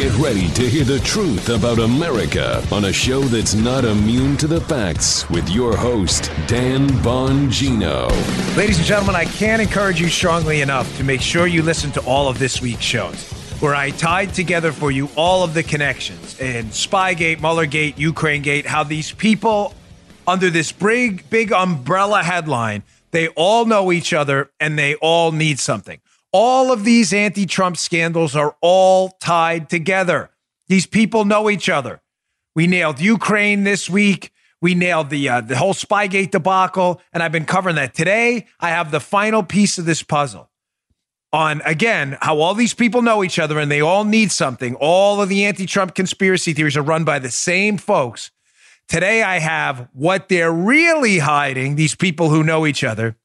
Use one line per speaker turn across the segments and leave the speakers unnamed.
Get ready to hear the truth about America on a show that's not immune to the facts with your host, Dan Bongino.
Ladies and gentlemen, I can't encourage you strongly enough to make sure you listen to all of this week's shows, where I tied together for you all of the connections in Spygate, Muellergate, Ukrainegate, how these people under this big, big umbrella headline, they all know each other and they all need something. All of these anti Trump scandals are all tied together. These people know each other. We nailed Ukraine this week. We nailed the uh, the whole Spygate debacle, and I've been covering that today. I have the final piece of this puzzle on again how all these people know each other and they all need something. All of the anti-Trump conspiracy theories are run by the same folks. Today I have what they're really hiding. These people who know each other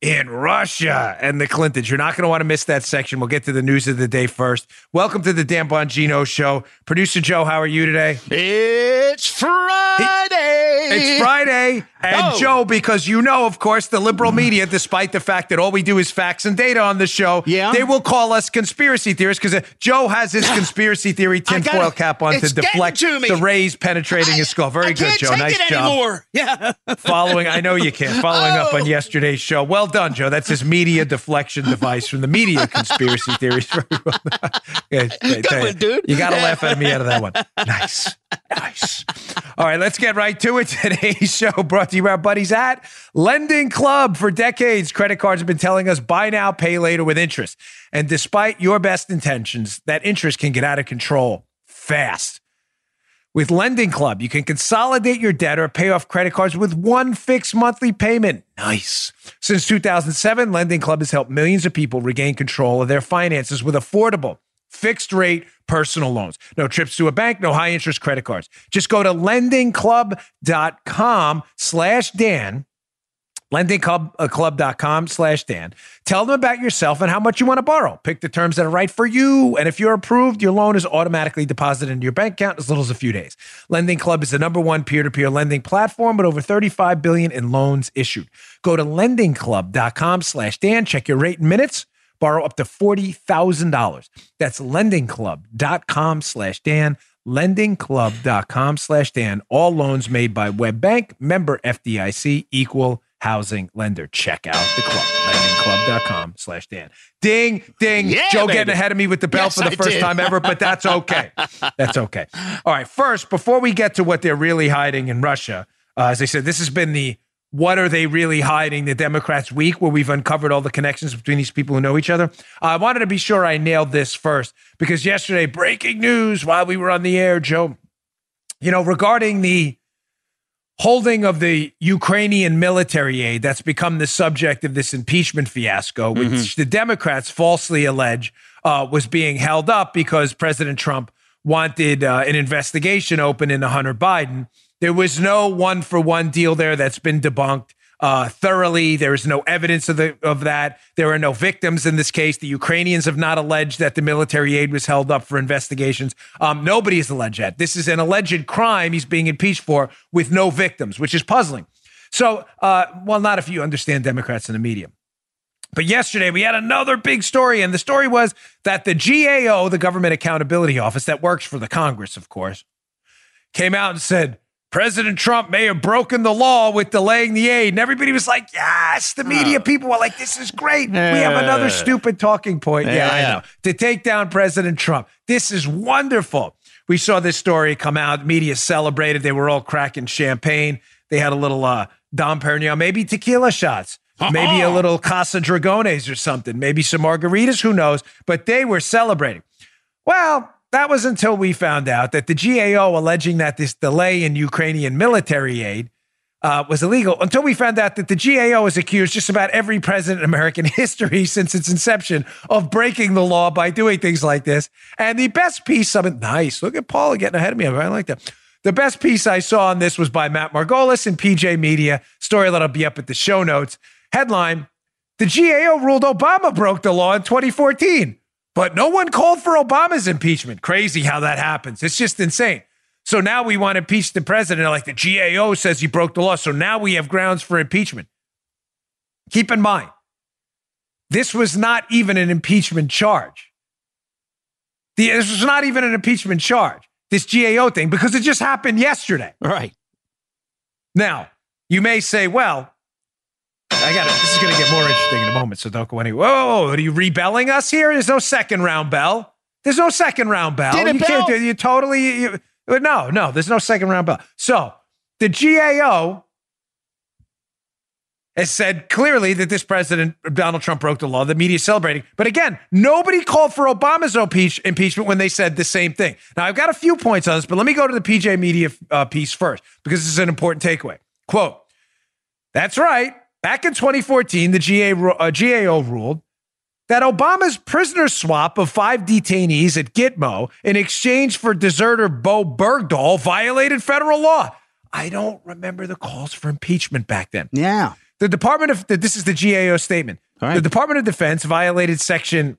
in Russia and the Clintons. You're not going to want to miss that section. We'll get to the news of the day first. Welcome to the Dan Bongino Show. Producer Joe, how are you today?
It's Friday.
It's Friday. And
Oh.
Joe, because you know, of course, the liberal media, despite the fact that all we do is facts and data on the show,
Yeah.
they will call us conspiracy theorists because uh, Joe has his conspiracy theory
I
tinfoil cap on to deflect
to
the rays penetrating his skull. Very
I
good, Joe. nice job.
anymore. Yeah.
Following, I know you can't. Following up on
Oh.
yesterday's show. Well done, Joe. That's his media deflection device from the media conspiracy theories. Well done. Yeah,
one, dude.
You got to laugh at me out of that one. Nice. Nice. All right, let's get right to it. Today's show brought to you by our buddies at Lending Club. For decades, credit cards have been telling us buy now, pay later with interest. And despite your best intentions, that interest can get out of control fast. With Lending Club, you can consolidate your debt or pay off credit cards with one fixed monthly payment. Nice. Since 2007, Lending Club has helped millions of people regain control of their finances with affordable, fixed rate personal loans. No trips to a bank, no high interest credit cards. Just go to lendingclub.com slash Dan lendingclub.com uh, slash Dan. Tell them about yourself and how much you want to borrow. Pick the terms that are right for you. And if you're approved, your loan is automatically deposited into your bank account as little as a few days. Lending Club is the number one peer-to-peer lending platform with over 35 billion in loans issued. Go to lendingclub.com slash Dan. Check your rate in minutes. Borrow up to $40,000. That's lendingclub.com slash Dan. Lendingclub.com slash Dan. All loans made by WebBank, member FDIC, equal housing lender. Check out the club. Lendingclub.com slash Dan. Ding, ding.
Yeah,
Joe
baby.
getting ahead of me with the bell
Yes,
for the
I
first
did.
time ever, but that's okay. that's okay. All right. First, before we get to what they're really hiding in Russia, uh, as I said, this has been the what are they really hiding the Democrats week where we've uncovered all the connections between these people who know each other. Uh, I wanted to be sure I nailed this first because yesterday, breaking news while we were on the air, Joe, you know, regarding the holding of the Ukrainian military aid that's become the subject of this impeachment fiasco, which the Democrats falsely allege uh, was being held up because President Trump wanted uh, an investigation open into Hunter Biden. There was no one for one deal there that's been debunked uh, thoroughly. There is no evidence of the of that. There are no victims in this case. The Ukrainians have not alleged that the military aid was held up for investigations. Um, nobody has alleged that. This is an alleged crime he's being impeached for with no victims, which is puzzling. So, uh, well, not if you understand Democrats in the media. But yesterday we had another big story, and the story was that the GAO, the Government Accountability Office, that works for the Congress, of course, came out and said President Trump may have broken the law with delaying the aid. And everybody was like, yes. The media people were like, this is great. We have another stupid talking point. Yeah, I know. To take down President Trump. This is wonderful. We saw this story come out. Media celebrated. They were all cracking champagne. They had a little uh, Dom Perignon, maybe tequila shots. Maybe a little Casa Dragones or something, maybe some margaritas, who knows? But they were celebrating. Well, that was until we found out that the GAO alleging that this delay in Ukrainian military aid uh, was illegal until we found out that the GAO has accused just about every president in American history since its inception of breaking the law by doing things like this. And the best piece of it, nice. Look at Paula getting ahead of me. I like that. The best piece I saw on this was by Matt Margolis in PJ Media. Story that'll be up at the show notes. Headline The GAO ruled Obama broke the law in 2014, but no one called for Obama's impeachment. Crazy how that happens. It's just insane. So now we want to impeach the president. Like the GAO says he broke the law. So now we have grounds for impeachment. Keep in mind, this was not even an impeachment charge. The, this was not even an impeachment charge, this GAO thing, because it just happened yesterday.
Right.
Now, you may say, well, I got it. This is going to get more interesting in a moment, so don't go anywhere. Whoa, are you rebelling us here? There's no second round bell. There's no second round bell.
Did
you can't
bell?
do You totally. You, no, no. There's no second round bell. So the GAO has said clearly that this president Donald Trump broke the law. The media is celebrating, but again, nobody called for Obama's impeach- impeachment when they said the same thing. Now I've got a few points on this, but let me go to the PJ Media uh, piece first because this is an important takeaway. Quote: That's right. Back in 2014, the GA, uh, GAO ruled that Obama's prisoner swap of five detainees at Gitmo in exchange for deserter Bo Bergdahl violated federal law. I don't remember the calls for impeachment back then.
Yeah.
The Department of this is the GAO statement.
Right.
The Department of Defense violated Section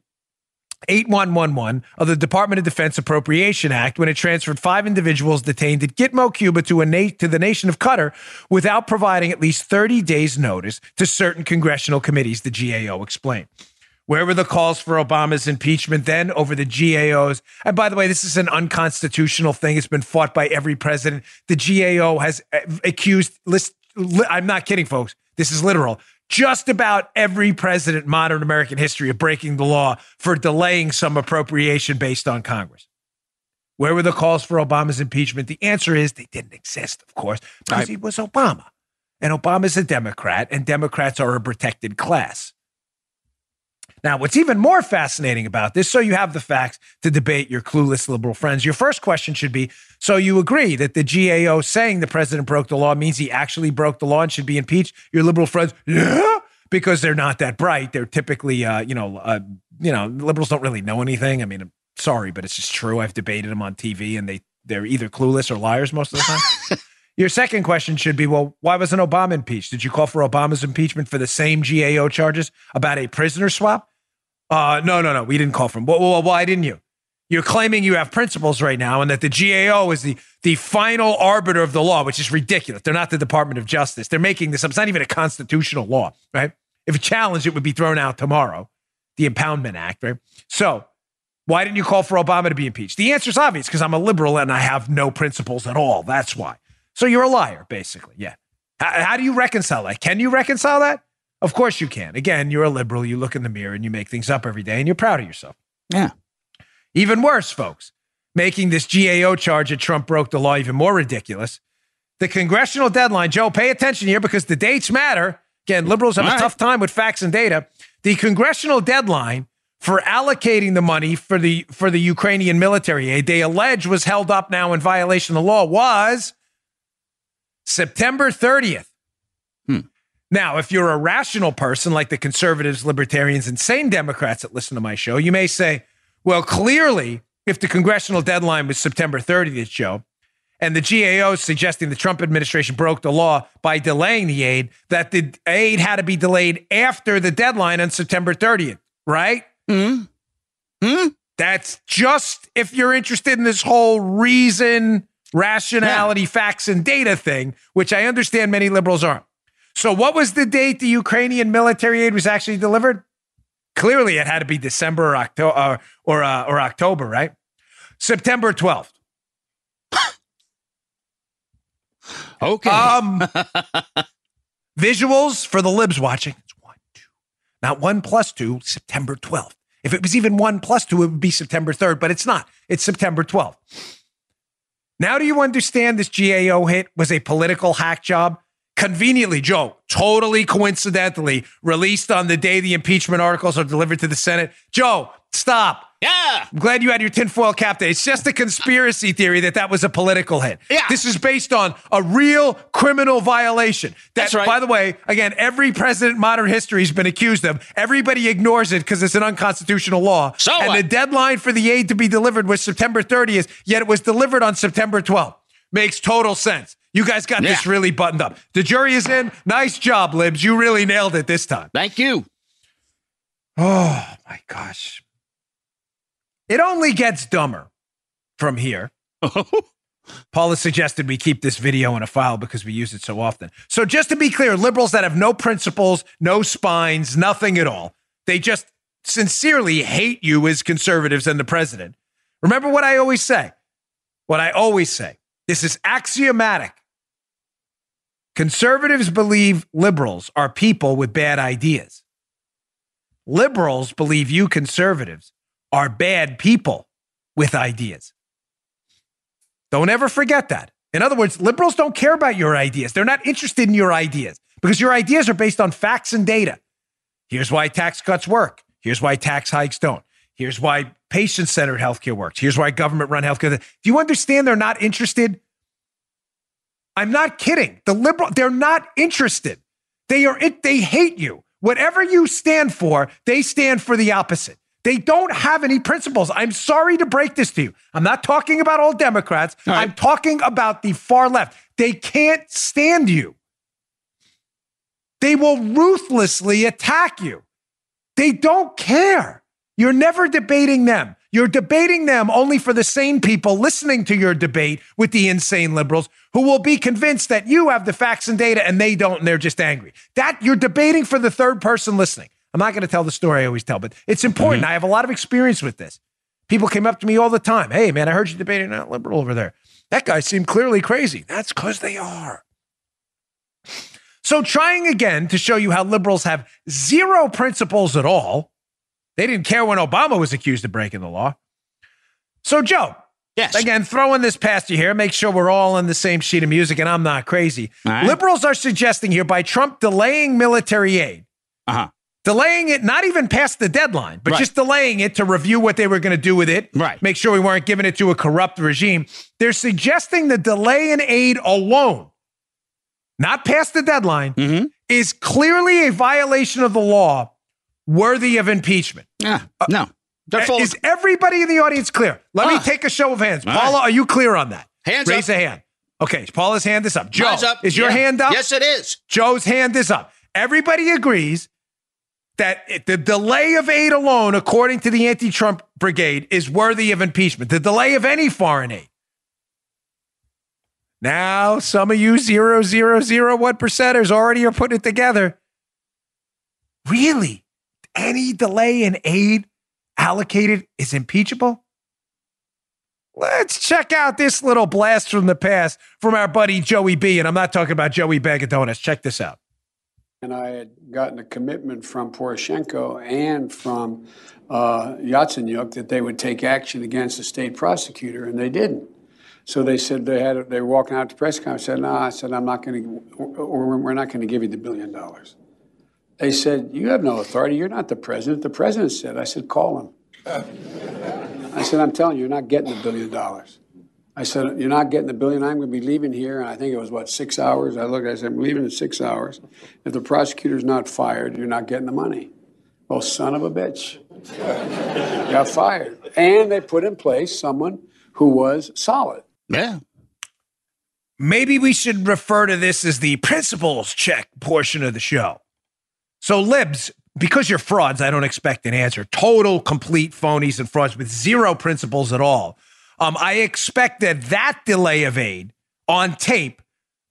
8111 of the Department of Defense Appropriation Act when it transferred five individuals detained at Gitmo, Cuba to na- to the nation of Qatar without providing at least 30 days notice to certain congressional committees, the GAO explained. Where were the calls for Obama's impeachment then over the GAOs? And by the way, this is an unconstitutional thing. It's been fought by every president. The GAO has uh, accused, list, li- I'm not kidding, folks. This is literal. Just about every president in modern American history of breaking the law for delaying some appropriation based on Congress. Where were the calls for Obama's impeachment? The answer is they didn't exist, of course, because
Right.
he was Obama. And Obama's a Democrat, and Democrats are a protected class. Now, what's even more fascinating about this, so you have the facts to debate your clueless liberal friends. Your first question should be so you agree that the GAO saying the president broke the law means he actually broke the law and should be impeached? Your liberal friends, yeah, because they're not that bright. They're typically, uh, you know, uh, you know, liberals don't really know anything. I mean, I'm sorry, but it's just true. I've debated them on TV, and they they're either clueless or liars most of the time. Your second question should be, well, why wasn't Obama impeached? Did you call for Obama's impeachment for the same GAO charges about a prisoner swap? Uh, no, no, no. We didn't call for. Well, well, why didn't you? You're claiming you have principles right now and that the GAO is the, the final arbiter of the law, which is ridiculous. They're not the Department of Justice. They're making this up. It's not even a constitutional law, right? If challenged, it would be thrown out tomorrow, the Impoundment Act, right? So, why didn't you call for Obama to be impeached? The answer is obvious because I'm a liberal and I have no principles at all. That's why. So you're a liar, basically. Yeah. How, how do you reconcile that? Can you reconcile that? Of course you can. Again, you're a liberal. You look in the mirror and you make things up every day and you're proud of yourself.
Yeah.
Even worse, folks, making this GAO charge that Trump broke the law even more ridiculous. The congressional deadline, Joe, pay attention here because the dates matter. Again, liberals have
All
a
right.
tough time with facts and data. The congressional deadline for allocating the money for the for the Ukrainian military aid they allege was held up now in violation of the law was September 30th. Now, if you're a rational person like the conservatives, libertarians, and sane Democrats that listen to my show, you may say, well, clearly, if the congressional deadline was September 30th, Joe, and the GAO is suggesting the Trump administration broke the law by delaying the aid, that the aid had to be delayed after the deadline on September 30th, right?
Hmm. Hmm.
That's just if you're interested in this whole reason, rationality, facts, and data thing, which I understand many liberals aren't. So, what was the date the Ukrainian military aid was actually delivered? Clearly, it had to be December or October or uh, or October, right? September 12th.
Okay.
Um, visuals for the libs watching. It's one, two, not one plus two. September 12th. If it was even one plus two, it would be September 3rd, but it's not. It's September 12th. Now, do you understand this GAO hit was a political hack job? Conveniently, Joe, totally coincidentally, released on the day the impeachment articles are delivered to the Senate. Joe, stop.
yeah.
I'm glad you had your tinfoil cap. It's just a conspiracy theory that that was a political hit.
Yeah.
This is based on a real criminal violation. That,
That's right.
By the way, again, every president in modern history has been accused of. Everybody ignores it because it's an unconstitutional law.
So
and
what?
the deadline for the aid to be delivered was September 30th, yet it was delivered on September 12th. Makes total sense. You guys got this really buttoned up. The jury is in. Nice job, Libs. You really nailed it this time.
Thank you.
Oh my gosh. It only gets dumber from here. Paul has suggested we keep this video in a file because we use it so often. So, just to be clear, liberals that have no principles, no spines, nothing at all, they just sincerely hate you as conservatives and the president, Remember what I always say? What I always say. This is axiomatic. Conservatives believe liberals are people with bad ideas. Liberals believe you conservatives are bad people with ideas. Don't ever forget that. In other words, liberals don't care about your ideas. They're not interested in your ideas because your ideas are based on facts and data. Here's why tax cuts work. Here's why tax hikes don't. Here's why patient centered healthcare works. Here's why government run healthcare. Do you understand they're not interested? I'm not kidding. The liberal, they're not interested. They are it, they hate you. Whatever you stand for, they stand for the opposite. They don't have any principles. I'm sorry to break this to you. I'm not talking about all Democrats. All right. I'm talking about the far left. They can't stand you. They will ruthlessly attack you. They don't care. You're never debating them. You're debating them only for the sane people listening to your debate with the insane liberals who will be convinced that you have the facts and data and they don't and they're just angry. That you're debating for the third person listening. I'm not going to tell the story I always tell, but it's important. Mm-hmm. I have a lot of experience with this. People came up to me all the time. Hey, man, I heard you debating that liberal over there. That guy seemed clearly crazy. That's because they are. So, trying again to show you how liberals have zero principles at all. They didn't care when Obama was accused of breaking the law. So, Joe,
yes.
again, throwing this past you here, make sure we're all on the same sheet of music and I'm not crazy. Right. Liberals are suggesting here by Trump delaying military aid,
uh-huh.
delaying it not even past the deadline, but right. just delaying it to review what they were going to do with it,
right.
make sure we weren't giving it to a corrupt regime. They're suggesting the delay in aid alone not past the deadline,
mm-hmm.
is clearly a violation of the law worthy of impeachment.
Yeah, no.
Uh, is everybody in the audience clear? Let uh, me take a show of hands. Paula, right. are you clear on that?
Hands
Raise
up.
a hand. Okay, Paula's hand is up. Joe,
up.
is your
yeah.
hand up?
Yes, it is.
Joe's hand is up. Everybody agrees that the delay of aid alone, according to the anti Trump brigade, is worthy of impeachment. The delay of any foreign aid. Now, some of you zero zero zero one percenters already are putting it together. Really? Any delay in aid allocated is impeachable? Let's check out this little blast from the past from our buddy Joey B. And I'm not talking about Joey Bag. Check this out.
And I had gotten a commitment from Poroshenko and from uh, Yatsenyuk that they would take action against the state prosecutor, and they didn't. So they said they had they were walking out to press conference. Said, "No," I said, "I'm not going to, or we're not going to give you the billion dollars." They said, "You have no authority. You're not the president." The president said, "I said, call him." I said, "I'm telling you, you're not getting the billion dollars." I said, "You're not getting the billion. I'm going to be leaving here." And I think it was what six hours. I looked. I said, "I'm leaving in six hours. If the prosecutor's not fired, you're not getting the money." Well, son of a bitch, got fired, and they put in place someone who was solid.
Yeah.
Maybe we should refer to this as the principles check portion of the show. So, libs, because you're frauds, I don't expect an answer. Total, complete phonies and frauds with zero principles at all. Um, I expect that that delay of aid on tape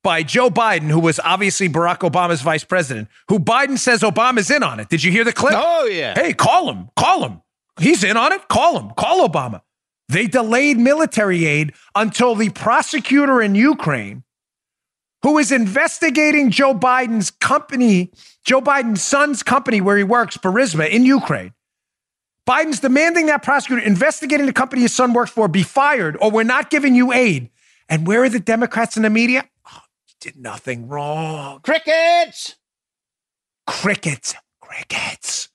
by Joe Biden, who was obviously Barack Obama's vice president, who Biden says Obama's in on it. Did you hear the clip?
Oh, yeah.
Hey, call him. Call him. He's in on it. Call him. Call Obama. They delayed military aid until the prosecutor in Ukraine, who is investigating Joe Biden's company, Joe Biden's son's company where he works, Burisma, in Ukraine. Biden's demanding that prosecutor investigating the company his son works for be fired or we're not giving you aid. And where are the Democrats in the media? Oh, did nothing wrong.
Crickets!
Crickets. Crickets.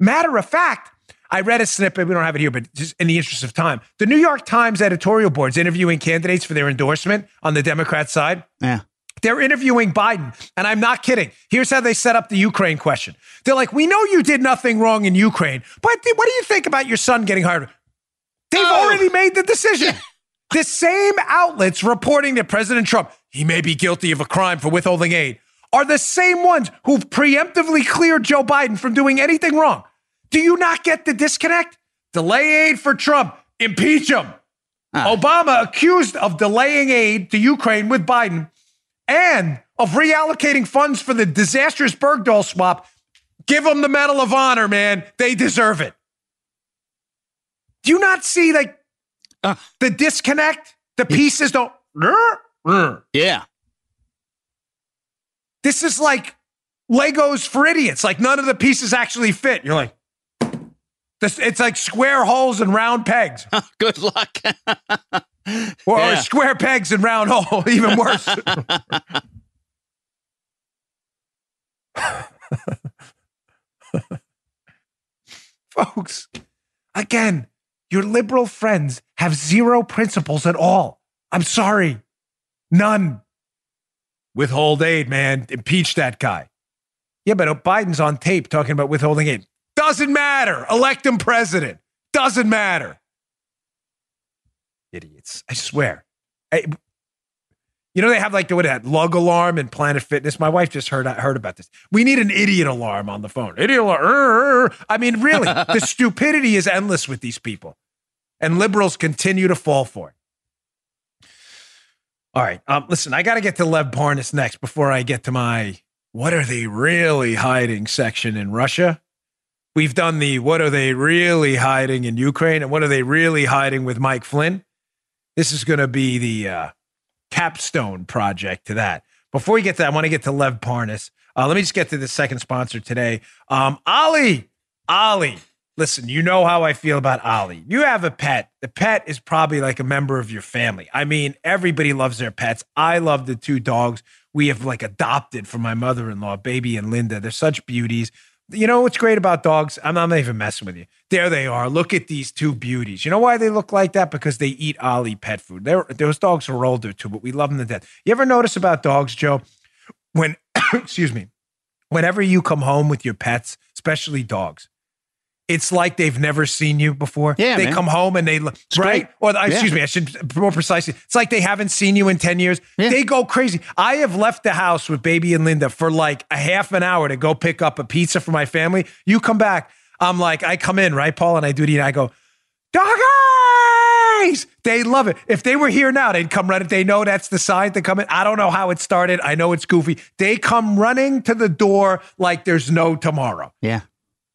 Matter of fact, I read a snippet. We don't have it here, but just in the interest of time, the New York Times editorial board's interviewing candidates for their endorsement on the Democrat side.
Yeah.
They're interviewing Biden, and I'm not kidding. Here's how they set up the Ukraine question. They're like, "We know you did nothing wrong in Ukraine, but what do you think about your son getting hired?" They've oh. already made the decision. the same outlets reporting that President Trump he may be guilty of a crime for withholding aid are the same ones who've preemptively cleared Joe Biden from doing anything wrong. Do you not get the disconnect? Delay aid for Trump, impeach him. Ah. Obama accused of delaying aid to Ukraine with Biden and of reallocating funds for the disastrous Bergdahl swap. Give them the Medal of Honor, man. They deserve it. Do you not see like
Uh.
the disconnect, the pieces don't.
Yeah.
This is like Legos for idiots. Like none of the pieces actually fit. You're like, this, it's like square holes and round pegs,
Good luck.
or, or square pegs and round hole. Even worse. Folks, again, your liberal friends have zero principles at all. I'm sorry. None. Withhold aid, man. Impeach that guy. Yeah, but Biden's on tape talking about withholding aid. Doesn't matter. Elect him president. Doesn't matter. Idiots. I swear. I- you know, they have like the what that lunk alarm in Planet Fitness. My wife just heard heard about this. We need an idiot alarm on the phone. Idiot alarm. er, I mean, really, the stupidity is endless with these people. And liberals continue to fall for it. All right. Um, listen, I got to get to Lev Parnas next before I get to my what are they really hiding section in Russia. We've done the what are they really hiding in Ukraine and what are they really hiding with Mike Flynn. This is going to be the uh, capstone project to that. Before we get to that, I want to get to Lev Parnas. Uh, let me just get to the second sponsor today. Um, Ollie, Ollie. Listen, you know how I feel about Ollie. You have a pet. The pet is probably like a member of your family. I mean, everybody loves their pets. I love the two dogs we have like adopted from my mother-in-law, Baby and Linda. They're such beauties. You know what's great about dogs? I'm not even messing with you. There they are. Look at these two beauties. You know why they look like that? Because they eat Ollie pet food. They're, those dogs are older too, but we love them to death. You ever notice about dogs, Joe? When, excuse me, whenever you come home with your pets, especially dogs, it's like they've never seen you before.
Yeah,
they
man.
come home and they look right.
great.
Or uh,
Yeah.
excuse me, I should more precisely. It's like they haven't seen you in ten years.
Yeah.
They go crazy. I have left the house with baby and Linda for like a half an hour to go pick up a pizza for my family. You come back. I'm like, I come in right, Paul, and I do the, and I go, doggies. They love it. If they were here now, they'd come running. They know that's the sign to come in. I don't know how it started. I know it's goofy. They come running to the door like there's no tomorrow.
Yeah.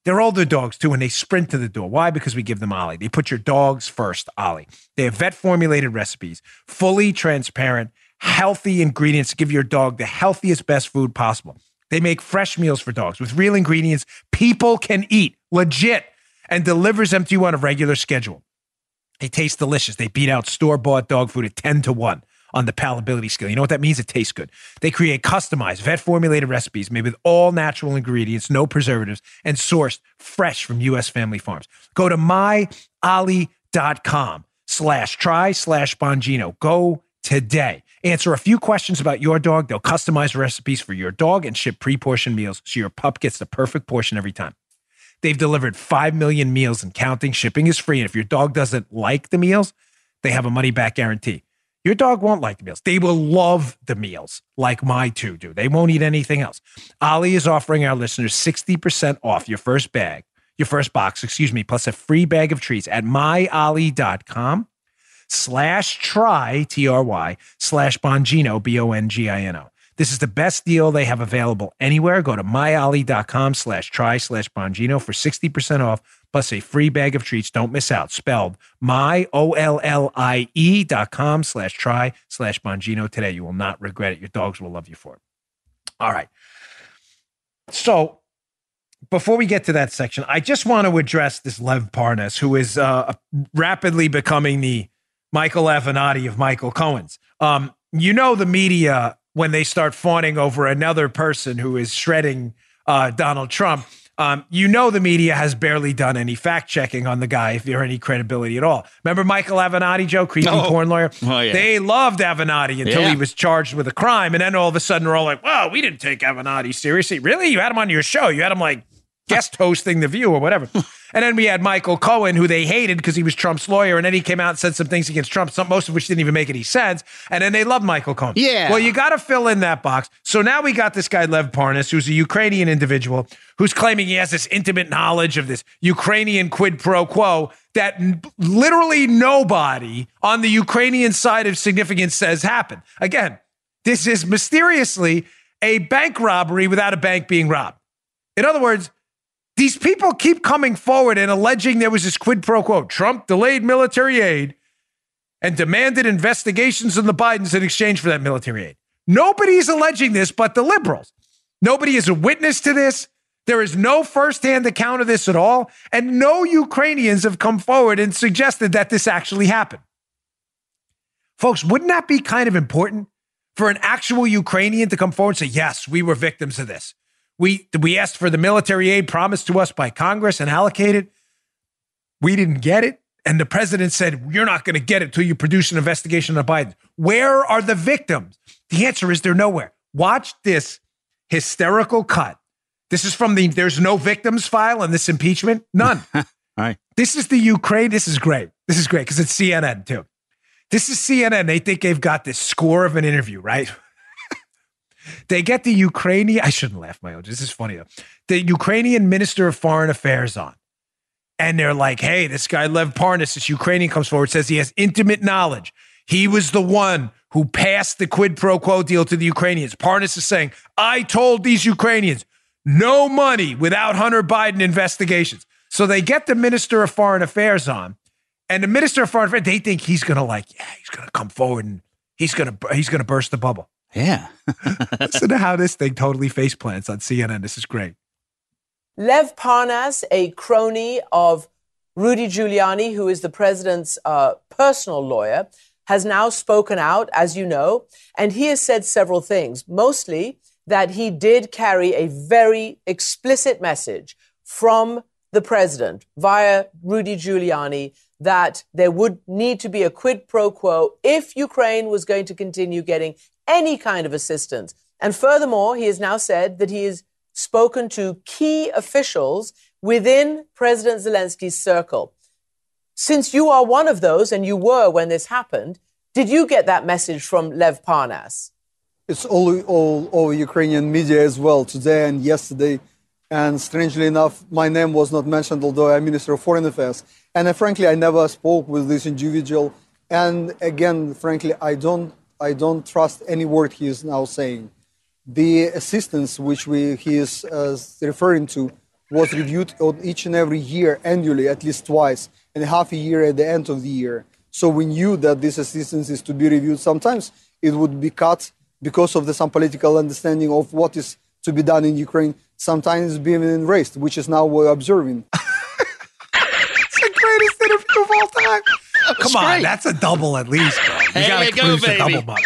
They're older dogs too, and they sprint to the door. Why? Because we give them Ollie. They put your dogs first, Ollie. They have vet formulated recipes, fully transparent, healthy ingredients to give your dog the healthiest, best food possible. They make fresh meals for dogs with real ingredients people can eat, legit, and delivers them to you on a regular schedule. They taste delicious. They beat out store bought dog food at 10 to 1 on the palatability scale. You know what that means? It tastes good. They create customized, vet formulated recipes made with all natural ingredients, no preservatives, and sourced fresh from U.S. family farms. Go to myollie.com slash try slash Bongino. Go today. Answer a few questions about your dog. They'll customize recipes for your dog and ship pre portioned meals so your pup gets the perfect portion every time. They've delivered 5 million meals and counting. Shipping is free. And if your dog doesn't like the meals, they have a money back guarantee. Your dog won't like the meals. They will love the meals like my two do. They won't eat anything else. Ollie is offering our listeners 60% off your first bag, your first box, excuse me, plus a free bag of treats at myollie.com slash try, T R Y, slash Bongino, B O N G I N O. This is the best deal they have available anywhere. Go to myollie.com slash try slash Bongino for 60% off plus a free bag of treats. Don't miss out. Spelled my O L L I E dot com slash try slash Bongino today. You will not regret it. Your dogs will love you for it. All right. So before we get to that section, I just want to address this Lev Parnas, who is uh, rapidly becoming the Michael Avenatti of Michael Cohen's. Um, you know, the media, when they start fawning over another person who is shredding uh, Donald Trump, um, you know, the media has barely done any fact checking on the guy if there any credibility at all. Remember Michael Avenatti, Joe, creepy
Oh.
porn lawyer?
Oh, yeah.
They loved Avenatti until
Yeah.
he was charged with a crime. And then all of a sudden, we're all like, wow, we didn't take Avenatti seriously. Really? You had him on your show. You had him like guest hosting The View or whatever. and then we had Michael Cohen, who they hated because he was Trump's lawyer. And then he came out and said some things against Trump, some, most of which didn't even make any sense. And then they loved Michael Cohen.
Yeah.
Well, you got to fill in that box. So now we got this guy, Lev Parnas, who's a Ukrainian individual who's claiming he has this intimate knowledge of this Ukrainian quid pro quo that literally nobody on the Ukrainian side of significance says happened. Again, this is mysteriously a bank robbery without a bank being robbed. In other words, these people keep coming forward and alleging there was this quid pro quo. Trump delayed military aid and demanded investigations on the Bidens in exchange for that military aid. Nobody's alleging this but the liberals. Nobody is a witness to this. There is no firsthand account of this at all. And no Ukrainians have come forward and suggested that this actually happened. Folks, wouldn't that be kind of important for an actual Ukrainian to come forward and say, yes, we were victims of this? We, we asked for the military aid promised to us by Congress and allocated. We didn't get it. And the president said, You're not going to get it until you produce an investigation of Biden. Where are the victims? The answer is they're nowhere. Watch this hysterical cut. This is from the There's No Victims file on this impeachment. None.
right.
This is the Ukraine. This is great. This is great because it's CNN too. This is CNN. They think they've got this score of an interview, right? They get the Ukrainian, I shouldn't laugh, my own. This is funny though. The Ukrainian Minister of Foreign Affairs on and they're like, hey, this guy Lev Parnas, this Ukrainian comes forward, says he has intimate knowledge. He was the one who passed the quid pro quo deal to the Ukrainians. Parnas is saying, I told these Ukrainians no money without Hunter Biden investigations. So they get the Minister of Foreign Affairs on, and the Minister of Foreign Affairs, they think he's gonna like, yeah, he's gonna come forward and he's gonna he's gonna burst the bubble.
Yeah.
Listen to how this thing totally face plants on CNN. This is great.
Lev Parnas, a crony of Rudy Giuliani, who is the president's uh, personal lawyer, has now spoken out, as you know, and he has said several things, mostly that he did carry a very explicit message from the president via Rudy Giuliani that there would need to be a quid pro quo if Ukraine was going to continue getting any kind of assistance. And furthermore, he has now said that he has spoken to key officials within President Zelensky's circle. Since you are one of those, and you were when this happened, did you get that message from Lev Parnas?
It's all, all over Ukrainian media as well today and yesterday. And strangely enough, my name was not mentioned, although I'm Minister of Foreign Affairs. And uh, frankly, I never spoke with this individual. And again, frankly, I don't, I don't trust any word he is now saying the assistance which we, he is uh, referring to was reviewed on each and every year annually, at least twice, and half a year at the end of the year. So we knew that this assistance is to be reviewed. Sometimes it would be cut because of the, some political understanding of what is to be done in Ukraine. Sometimes being erased, which is now we're observing.
it's the greatest interview of all time. Come on, that's a double at least. Gotta
you go,
the double money.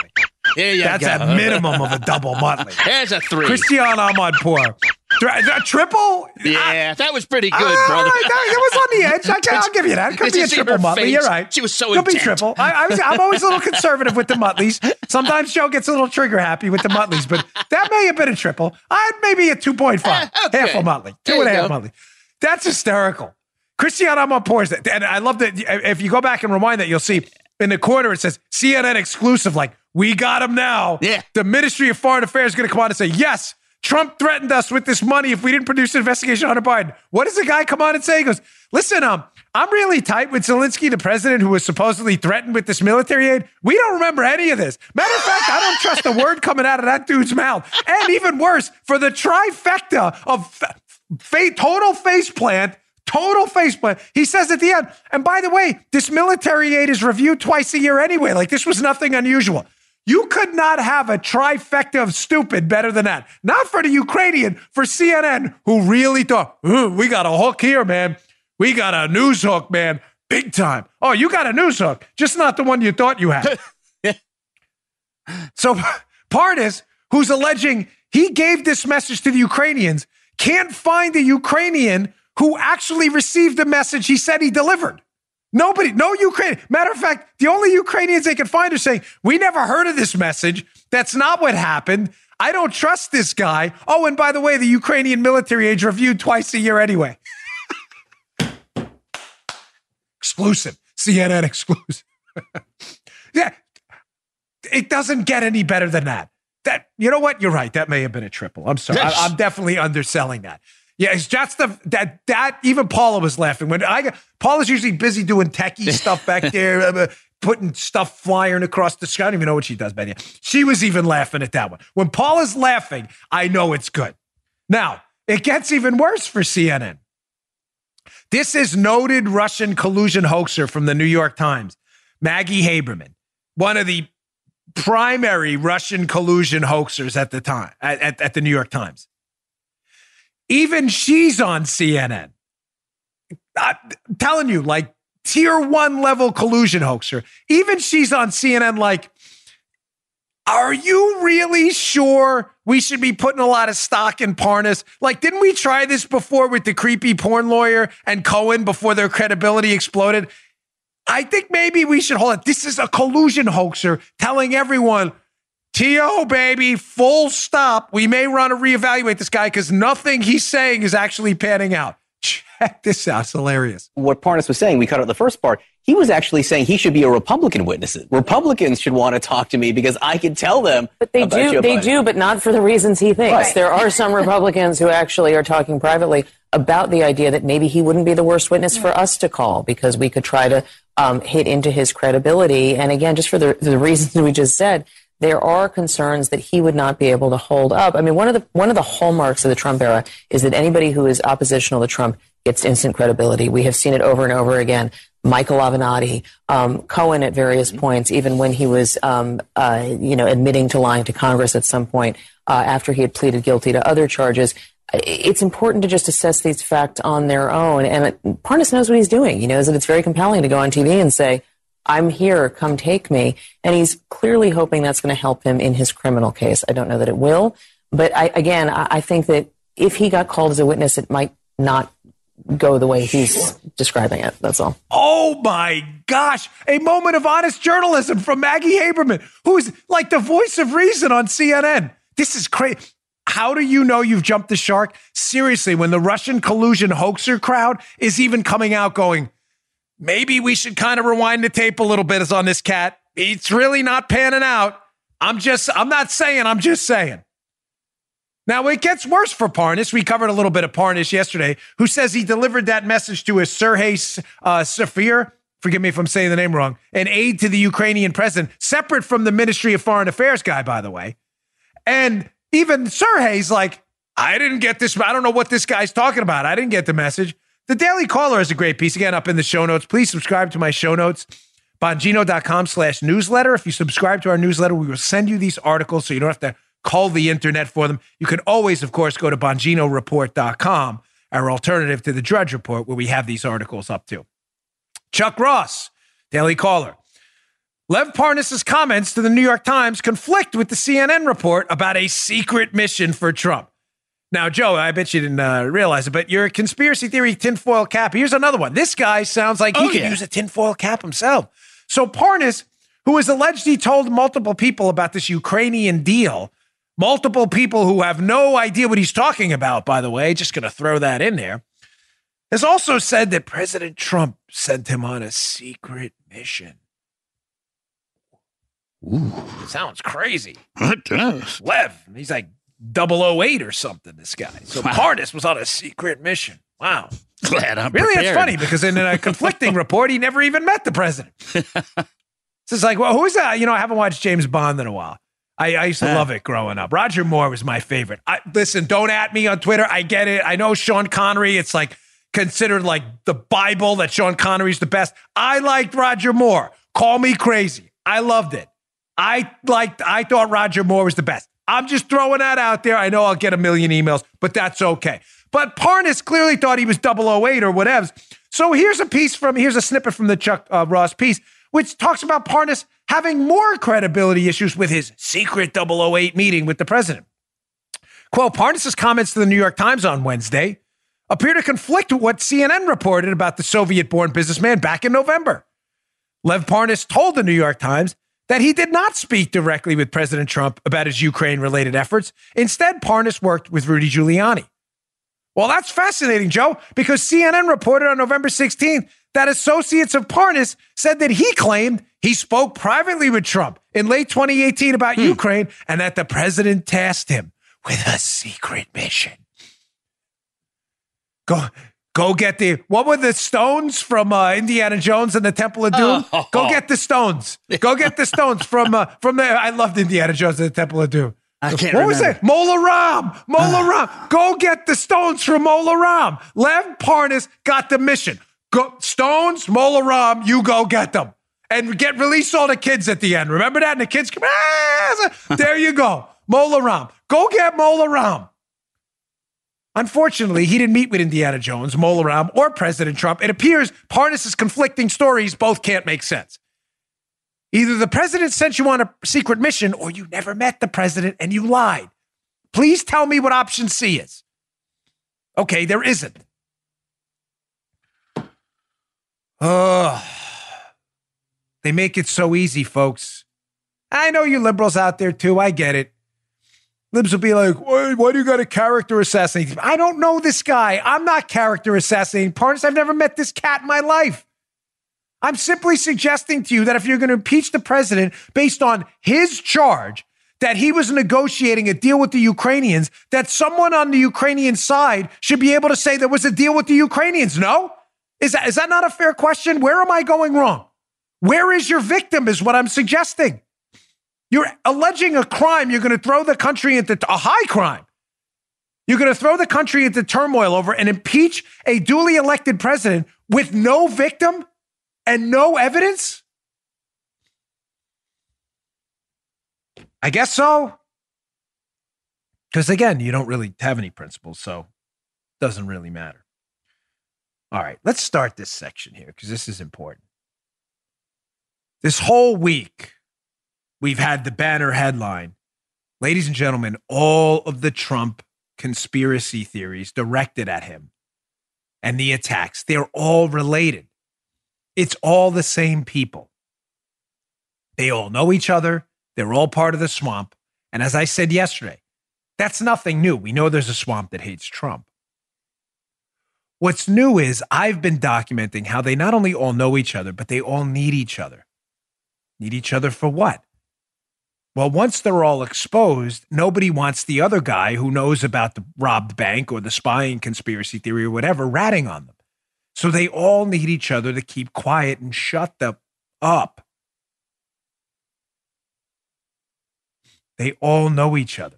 There you
That's
go.
a minimum of a double monthly.
There's a three.
Christiane Amanpour. A triple?
Yeah, that was pretty good,
Ah,
brother.
that- was on the edge. I, will give you that. It could be a triple Muttley.
face?
You're right.
She was so intense.
Could be triple. I, I was, I'm always a little conservative with the Muttleys. Sometimes Joe gets a little trigger happy with the Muttleys, but that may have been a triple. I'd maybe a 2.5.
Okay.
Half a Muttley. Two
There
and a half. Muttley. That's hysterical. Christiane Amanpour is that. And I love that. If you go back and rewind that, you'll see in the corner it says CNN exclusive, like, we got him now.
Yeah.
The Ministry of Foreign Affairs is going to come on and say, yes, Trump threatened us with this money if we didn't produce an investigation on Biden. What does the guy come on and say? He goes, listen, um, I'm really tight with Zelensky, the president who was supposedly threatened with this military aid. We don't remember any of this. Matter of fact, I don't trust a word coming out of that dude's mouth. And even worse, for the trifecta of fa- fa- total face plant, total face plant, he says at the end, and by the way, this military aid is reviewed twice a year anyway. Like this was nothing unusual. You could not have a trifecta of stupid better than that. Not for the Ukrainian, for CNN, who really thought, we got a hook here, man. We got a news hook, man. Big time. Oh, you got a news hook, just not the one you thought you had. so Parnas, who's alleging he gave this message to the Ukrainians, can't find the Ukrainian who actually received the message he said he delivered. Nobody, no Ukraine. Matter of fact, the only Ukrainians they could find are saying, We never heard of this message. That's not what happened. I don't trust this guy. Oh, and by the way, the Ukrainian military age reviewed twice a year anyway. exclusive. CNN exclusive. yeah. It doesn't get any better than that. That you know what? You're right. That may have been a triple. I'm sorry. I, am definitely underselling that. Yeah, it's just the that that even Paula was laughing when I Paula's usually busy doing techie stuff back there, uh, putting stuff flying across the sky. I don't even know what she does, Benny. She was even laughing at that one. When Paula's laughing, I know it's good. Now it gets even worse for CNN. This is noted Russian collusion hoaxer from the New York Times, Maggie Haberman, one of the primary Russian collusion hoaxers at the time, at, at, at the New York Times. Even she's on CNN. I'm telling you, like tier one level collusion hoaxer. Even she's on CNN, like, are you really sure we should be putting a lot of stock in Parnas? Like, didn't we try this before with the creepy porn lawyer and Cohen before their credibility exploded? I think maybe we should hold it. This is a collusion hoaxer telling everyone, T.O., baby, full stop. We may want to reevaluate this guy because nothing he's saying is actually panning out. Check this out. It's hilarious.
What Parnas was saying, we cut out the first part. He was actually saying he should be a Republican witness. Republicans should want to talk to me because I can tell them.
But they do,
Joe
they
Biden.
do, but not for the reasons he thinks.
Right.
There are some Republicans who actually are talking privately about the idea that maybe he wouldn't be the worst witness for us to call because we could try to um, hit into his credibility. And again, just for the, the reasons we just said, there are concerns that he would not be able to hold up. I mean, one of the one of the hallmarks of the Trump era is that anybody who is oppositional to Trump gets instant credibility. We have seen it over and over again. Michael Avenatti, um, Cohen at various points, even when he was, um, uh, you know, admitting to lying to Congress at some point uh, after he had pleaded guilty to other charges. It's important to just assess these facts on their own. And Parnas knows what he's doing. He knows that it's very compelling to go on TV and say, I'm here, come take me. And he's clearly hoping that's going to help him in his criminal case. I don't know that it will. But I, again, I, I think that if he got called as a witness, it might not go the way he's describing it. That's all.
Oh my gosh. A moment of honest journalism from Maggie Haberman, who's like the voice of reason on CNN. This is crazy. How do you know you've jumped the shark? Seriously, when the Russian collusion hoaxer crowd is even coming out going, maybe we should kind of rewind the tape a little bit on this cat. It's really not panning out. I'm just, I'm not saying, I'm just saying. Now it gets worse for Parnas. We covered a little bit of Parnas yesterday, who says he delivered that message to his Sergei uh, Safir. Forgive me if I'm saying the name wrong. An aide to the Ukrainian president, separate from the Ministry of Foreign Affairs guy, by the way. And even Sergei's like, I didn't get this. I don't know what this guy's talking about. I didn't get the message. The Daily Caller is a great piece. Again, up in the show notes. Please subscribe to my show notes. Bongino.com slash newsletter. If you subscribe to our newsletter, we will send you these articles so you don't have to call the internet for them. You can always, of course, go to BonginoReport.com, our alternative to the Drudge Report, where we have these articles up to. Chuck Ross, Daily Caller. Lev Parnas's comments to the New York Times conflict with the CNN report about a secret mission for Trump. Now, Joe, I bet you didn't uh, realize it, but your conspiracy theory tinfoil cap. Here's another one. This guy sounds like he
Oh,
could
yeah.
use a tinfoil cap himself. So Parnas, who is alleged he told multiple people about this Ukrainian deal, multiple people who have no idea what he's talking about, by the way, just going to throw that in there, has also said that President Trump sent him on a secret mission. Ooh, sounds crazy.
It does.
Lev, he's like 008 or something, this guy. So
Wow.
Was on a secret mission. Wow.
Glad I'm
Really,
prepared.
it's funny because in a conflicting report, he never even met the president. So it's like, well, who's that? You know, I haven't watched James Bond in a while. I, I used to
Yeah.
love it growing up. Roger Moore was my favorite. I, listen, don't at me on Twitter. I get it. I know Sean Connery. It's like considered like the Bible that Sean Connery's the best. I liked Roger Moore. Call me crazy. I loved it. I liked. I thought Roger Moore was the best. I'm just throwing that out there. I know I'll get a million emails, but that's okay. But Parnas clearly thought he was 008 or whatever. So here's a piece from here's a snippet from the Chuck uh, Ross piece, which talks about Parnas having more credibility issues with his secret 008 meeting with the president. Quote, Parnas' comments to the New York Times on Wednesday appear to conflict with what CNN reported about the Soviet born businessman back in November. Lev Parnas told the New York Times that he did not speak directly with President Trump about his Ukraine related efforts. Instead, Parnas worked with Rudy Giuliani. Well, that's fascinating, Joe, because CNN reported on November 16th that associates of Parnas said that he claimed he spoke privately with Trump in late 2018 about hmm. Ukraine and that the president tasked him with a secret mission. Go, go get the what were the stones from uh, Indiana Jones and the Temple of Doom?
Oh.
Go get the stones. Go get the stones from uh, from the. I loved Indiana Jones and the Temple of Doom.
I can't
What was
remember.
it? Mola Ram. Mola Ram. Go get the stones from Mola Ram. Lev Parnas got the mission. Go stones, Mola Ram. You go get them. and get release all the kids at the end. Remember that? And the kids come, ah, there you go. Mola Ram. Go get Mola Ram. Unfortunately, he didn't meet with Indiana Jones, Mola Ram, or President Trump. It appears Parnas's conflicting stories both can't make sense. Either the president sent you on a secret mission or you never met the president and you lied. Please tell me what option C is. Okay, there isn't. Oh, they make it so easy, folks. I know you liberals out there too. I get it. Libs will be like, why, why do you got a character assassinate? I don't know this guy. I'm not character assassinating Parnas. I've never met this cat in my life. I'm simply suggesting to you that if you're going to impeach the president based on his charge that he was negotiating a deal with the Ukrainians, that someone on the Ukrainian side should be able to say there was a deal with the Ukrainians. No? Is that, is that not a fair question? Where am I going wrong? Where is your victim, is what I'm suggesting. You're alleging a crime. You're going to throw the country into a high crime. You're going to throw the country into turmoil over and impeach a duly elected president with no victim and no evidence? I guess so. Because again, you don't really have any principles, so it doesn't really matter. All right, let's start this section here because this is important. This whole week, we've had the banner headline Ladies and gentlemen, all of the Trump conspiracy theories directed at him and the attacks, they're all related. It's all the same people. They all know each other. They're all part of the swamp. And as I said yesterday, that's nothing new. We know there's a swamp that hates Trump. What's new is I've been documenting how they not only all know each other, but they all need each other. Need each other for what? Well, once they're all exposed, nobody wants the other guy who knows about the robbed bank or the spying conspiracy theory or whatever ratting on them. So they all need each other to keep quiet and shut them up. They all know each other.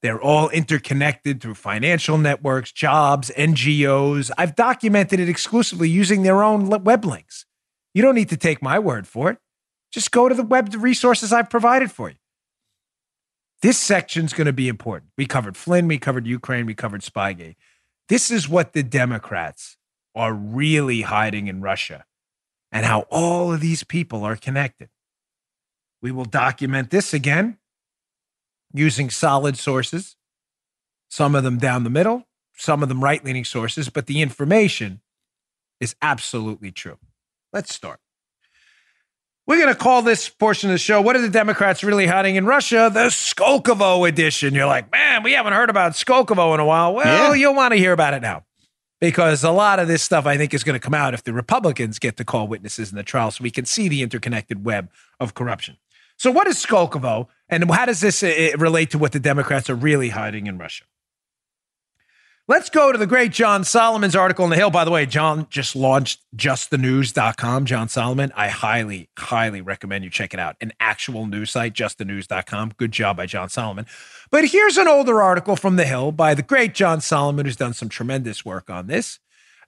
They're all interconnected through financial networks, jobs, NGOs. I've documented it exclusively using their own web links. You don't need to take my word for it. Just go to the web resources I've provided for you. This section's going to be important. We covered Flynn, we covered Ukraine, we covered Spygate. This is what the Democrats are really hiding in Russia and how all of these people are connected. We will document this again using solid sources, some of them down the middle, some of them right leaning sources, but the information is absolutely true. Let's start. We're going to call this portion of the show, What are the Democrats really hiding in Russia? The Skolkovo edition. You're like, man, we haven't heard about Skolkovo in a while. Well, yeah. you'll want to hear about it now because a lot of this stuff I think is going to come out if the Republicans get to call witnesses in the trial so we can see the interconnected web of corruption. So, what is Skolkovo, and how does this uh, relate to what the Democrats are really hiding in Russia? Let's go to the great John Solomon's article in the Hill. By the way, John just launched justthenews.com. John Solomon, I highly, highly recommend you check it out. An actual news site, justthenews.com. Good job by John Solomon. But here's an older article from the Hill by the great John Solomon, who's done some tremendous work on this.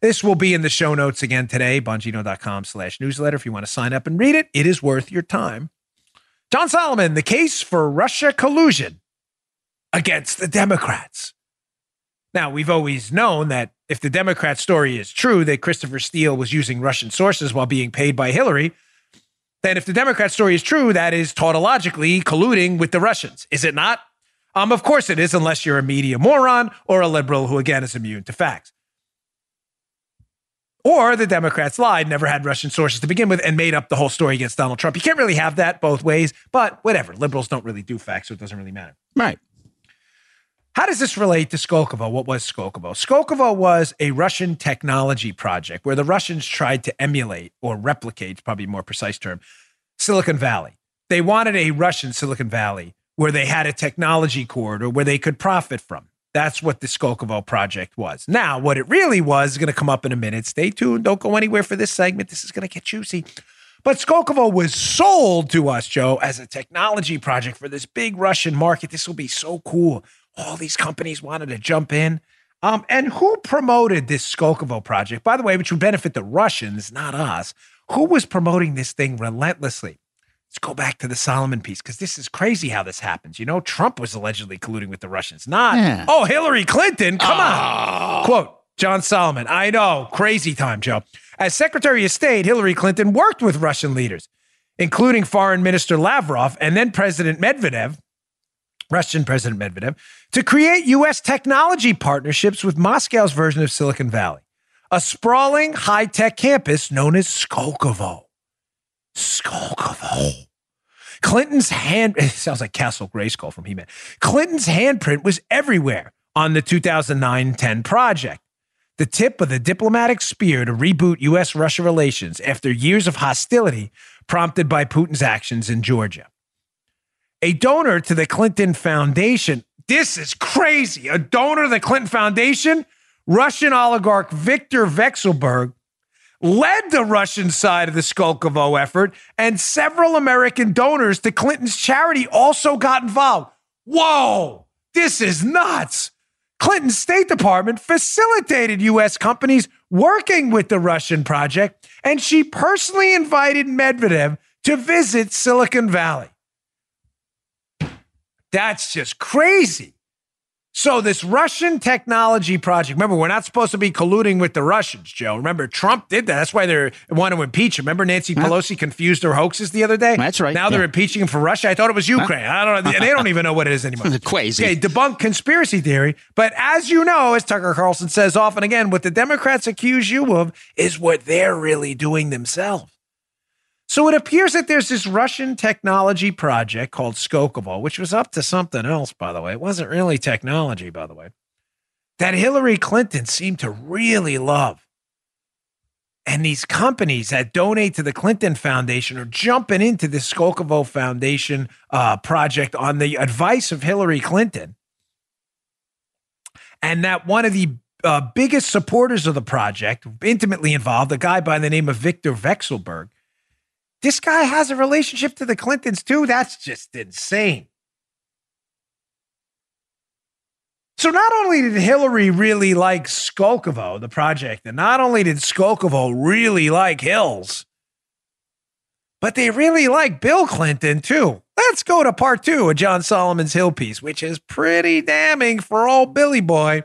This will be in the show notes again today, bongino.com slash newsletter. If you want to sign up and read it, it is worth your time. John Solomon, the case for Russia collusion against the Democrats. Now, we've always known that if the Democrat story is true, that Christopher Steele was using Russian sources while being paid by Hillary, then if the Democrat story is true, that is tautologically colluding with the Russians. Is it not? Um, of course it is, unless you're a media moron or a liberal who, again, is immune to facts. Or the Democrats lied, never had Russian sources to begin with, and made up the whole story against Donald Trump. You can't really have that both ways, but whatever. Liberals don't really do facts, so it doesn't really matter.
Right.
How does this relate to Skolkovo? What was Skolkovo? Skolkovo was a Russian technology project where the Russians tried to emulate or replicate, probably more precise term, Silicon Valley. They wanted a Russian Silicon Valley where they had a technology corridor where they could profit from. That's what the Skolkovo project was. Now, what it really was is going to come up in a minute. Stay tuned. Don't go anywhere for this segment. This is going to get juicy. But Skolkovo was sold to us, Joe, as a technology project for this big Russian market. This will be so cool all these companies wanted to jump in. Um, and who promoted this Skolkovo project, by the way, which would benefit the Russians, not us? who was promoting this thing relentlessly? Let's go back to the Solomon piece because this is crazy how this happens. You know, Trump was allegedly colluding with the Russians. Not,
Yeah.
oh, Hillary Clinton. Come
Oh.
on. Quote, John Solomon. I know, crazy time, Joe. As Secretary of State, Hillary Clinton worked with Russian leaders, including Foreign Minister Lavrov and then President Medvedev, Russian President Medvedev, to create U.S. technology partnerships with Moscow's version of Silicon Valley, a sprawling high tech campus known as Skolkovo. Skolkovo. Clinton's hand, it sounds like Castle Grayskull from He Man. Clinton's handprint was everywhere on the 2009 10 project, the tip of the diplomatic spear to reboot U.S. Russia relations after years of hostility prompted by Putin's actions in Georgia. A donor to the Clinton Foundation, this is crazy. A donor to the Clinton Foundation, Russian oligarch Viktor Vekselberg, led the Russian side of the Skolkovo effort, and several American donors to Clinton's charity also got involved. Whoa, this is nuts. Clinton's State Department facilitated U.S. companies working with the Russian project, and she personally invited Medvedev to visit Silicon Valley. That's just crazy. So this Russian technology project, remember, we're not supposed to be colluding with the Russians, Joe. Remember, Trump did that. That's why they want to impeach him. Remember, Nancy Pelosi confused her hoaxes the other day?
That's right,
Now they're impeaching him for Russia. I thought it was Ukraine. I don't know. They don't even know what it is anymore.
Crazy.
Okay, debunk conspiracy theory. But as you know, as Tucker Carlson says often again, what the Democrats accuse you of is what they're really doing themselves. So it appears that there's this Russian technology project called Skolkovo, which was up to something else, by the way. It wasn't really technology, by the way, that Hillary Clinton seemed to really love. And these companies that donate to the Clinton Foundation are jumping into this Skolkovo Foundation uh, project on the advice of Hillary Clinton. And that one of the uh, biggest supporters of the project, intimately involved, a guy by the name of Victor Vekselberg, this guy has a relationship to the Clintons too. That's just insane. So not only did Hillary really like Skolkovo, the project, and not only did Skolkovo really like Hills, but they really like Bill Clinton too. Let's go to part two of John Solomon's Hill piece, which is pretty damning for old Billy Boy.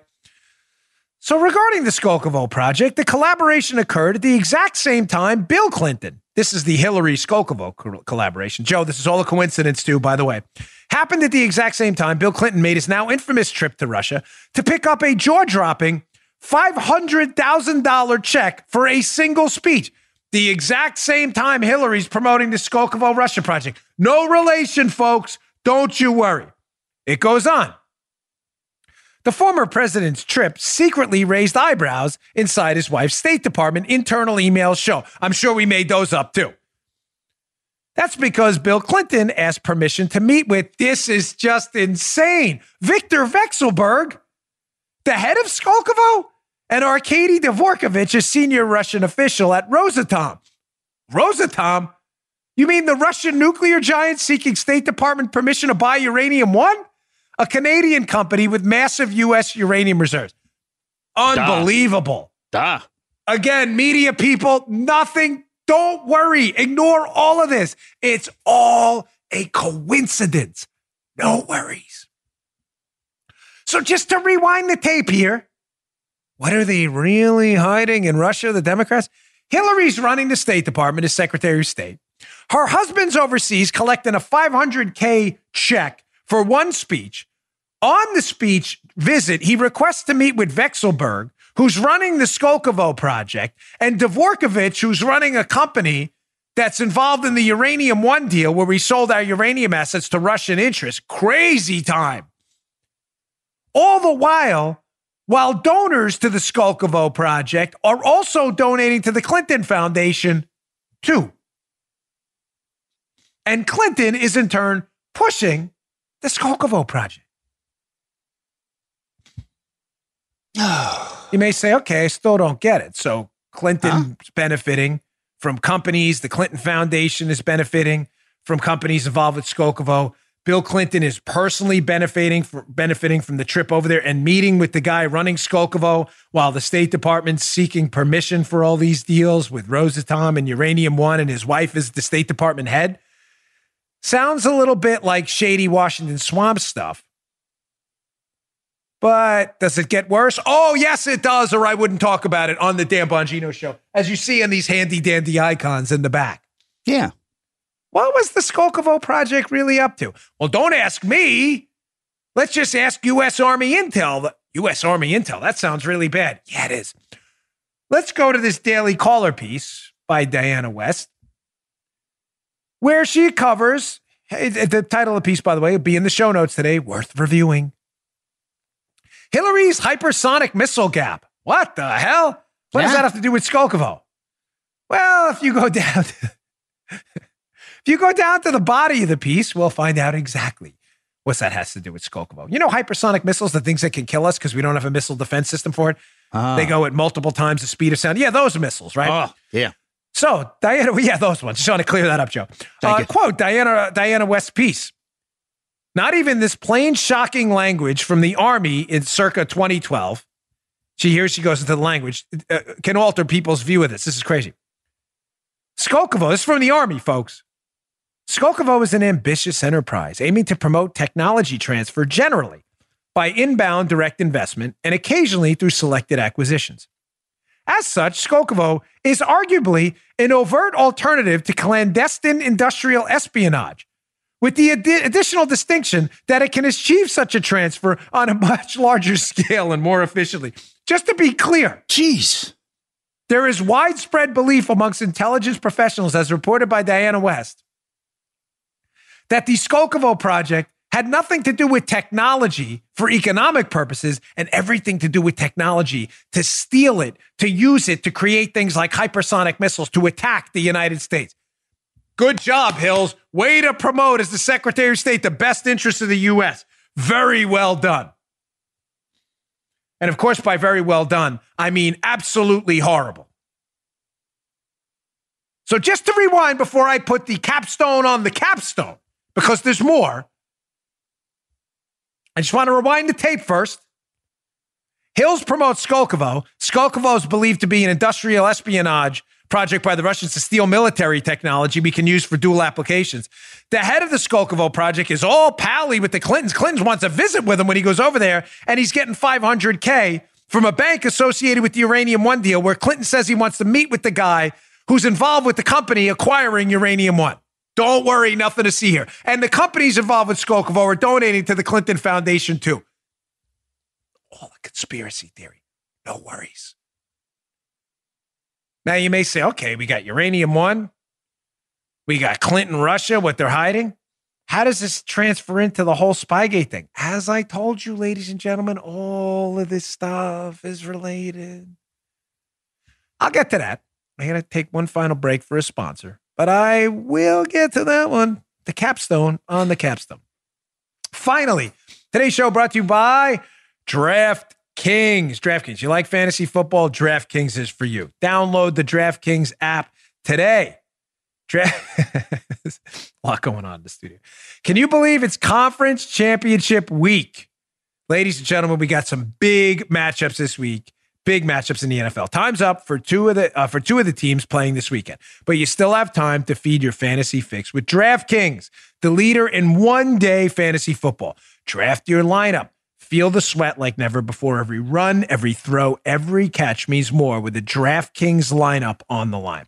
So, regarding the Skolkovo project, the collaboration occurred at the exact same time Bill Clinton, this is the Hillary Skolkovo co- collaboration. Joe, this is all a coincidence, too, by the way. Happened at the exact same time Bill Clinton made his now infamous trip to Russia to pick up a jaw dropping $500,000 check for a single speech. The exact same time Hillary's promoting the Skolkovo Russia project. No relation, folks. Don't you worry. It goes on. The former president's trip secretly raised eyebrows inside his wife's State Department internal emails show. I'm sure we made those up too. That's because Bill Clinton asked permission to meet with, this is just insane, Victor Vekselberg, the head of Skolkovo, and Arkady Dvorkovich, a senior Russian official at Rosatom. Rosatom? You mean the Russian nuclear giant seeking State Department permission to buy uranium one? A Canadian company with massive U.S. uranium reserves. Unbelievable.
Duh.
Again, media people, nothing. Don't worry. Ignore all of this. It's all a coincidence. No worries. So, just to rewind the tape here, what are they really hiding in Russia, the Democrats? Hillary's running the State Department as Secretary of State. Her husband's overseas collecting a 500K check for one speech. On the speech visit, he requests to meet with Vekselberg, who's running the Skolkovo project, and Dvorkovich, who's running a company that's involved in the Uranium One deal where we sold our uranium assets to Russian interests. Crazy time. All the while, while donors to the Skolkovo project are also donating to the Clinton Foundation, too. And Clinton is in turn pushing the Skolkovo project. you may say, okay, I still don't get it. So Clinton's benefiting from companies, the Clinton Foundation is benefiting from companies involved with Skolkovo. Bill Clinton is personally benefiting for, benefiting from the trip over there and meeting with the guy running Skolkovo while the State Department's seeking permission for all these deals with Rosatom and Uranium One, and his wife is the State Department head. Sounds a little bit like shady Washington swamp stuff. But does it get worse? Oh, yes, it does, or I wouldn't talk about it on the Dan Bongino show, as you see on these handy dandy icons in the back.
Yeah.
What was the Skolkovo project really up to? Well, don't ask me. Let's just ask U.S. Army Intel. U.S. Army Intel, that sounds really bad. Yeah, it is. Let's go to this Daily Caller piece by Diana West, where she covers the title of the piece, by the way, will be in the show notes today, worth reviewing. Hillary's hypersonic missile gap. What the hell? What yeah. does that have to do with Skolkovo? Well, if you go down to if you go down to the body of the piece, we'll find out exactly what that has to do with Skolkovo. You know, hypersonic missiles, the things that can kill us because we don't have a missile defense system for it. Uh, they go at multiple times the speed of sound. Yeah, those missiles, right?
Oh, yeah.
So Diana, yeah, those ones. Just want to clear that up, Joe. Uh, quote Diana Diana West piece. Not even this plain shocking language from the army in circa 2012. She here she goes into the language uh, can alter people's view of this. This is crazy. Skolkovo, this is from the army, folks. Skolkovo is an ambitious enterprise aiming to promote technology transfer generally by inbound direct investment and occasionally through selected acquisitions. As such, Skolkovo is arguably an overt alternative to clandestine industrial espionage, with the ad- additional distinction that it can achieve such a transfer on a much larger scale and more efficiently. Just to be clear,
jeez.
There is widespread belief amongst intelligence professionals, as reported by Diana West, that the Skolkovo project had nothing to do with technology for economic purposes and everything to do with technology to steal it, to use it to create things like hypersonic missiles to attack the United States. Good job, Hills. Way to promote as the Secretary of State the best interests of the U.S. Very well done. And of course, by very well done, I mean absolutely horrible. So just to rewind before I put the capstone on the capstone, because there's more. I just want to rewind the tape first. Hills promotes Skolkovo. Skolkovo is believed to be an industrial espionage project by the Russians to steal military technology we can use for dual applications. The head of the Skolkovo project is all pally with the Clintons. Clinton wants a visit with him when he goes over there, and he's getting 500K from a bank associated with the Uranium One deal, where Clinton says he wants to meet with the guy who's involved with the company acquiring Uranium One. Don't worry, nothing to see here. And the companies involved with Skolkovo are donating to the Clinton Foundation too. All a conspiracy theory. No worries. Now you may say, okay, we got Uranium One, we got Clinton Russia, what they're hiding. How does this transfer into the whole Spygate thing? As I told you, ladies and gentlemen, all of this stuff is related. I'll get to that. I got to take one final break for a sponsor but I will get to that one. The capstone on the capstone. Finally, today's show brought to you by DraftKings. DraftKings. You like fantasy football? DraftKings is for you. Download the DraftKings app today. Draft a lot going on in the studio. Can you believe it's conference championship week? Ladies and gentlemen, we got some big matchups this week big matchups in the NFL. Time's up for two of the uh, for two of the teams playing this weekend, but you still have time to feed your fantasy fix with DraftKings, the leader in one day fantasy football. Draft your lineup. Feel the sweat like never before. Every run, every throw, every catch means more with the DraftKings lineup on the line.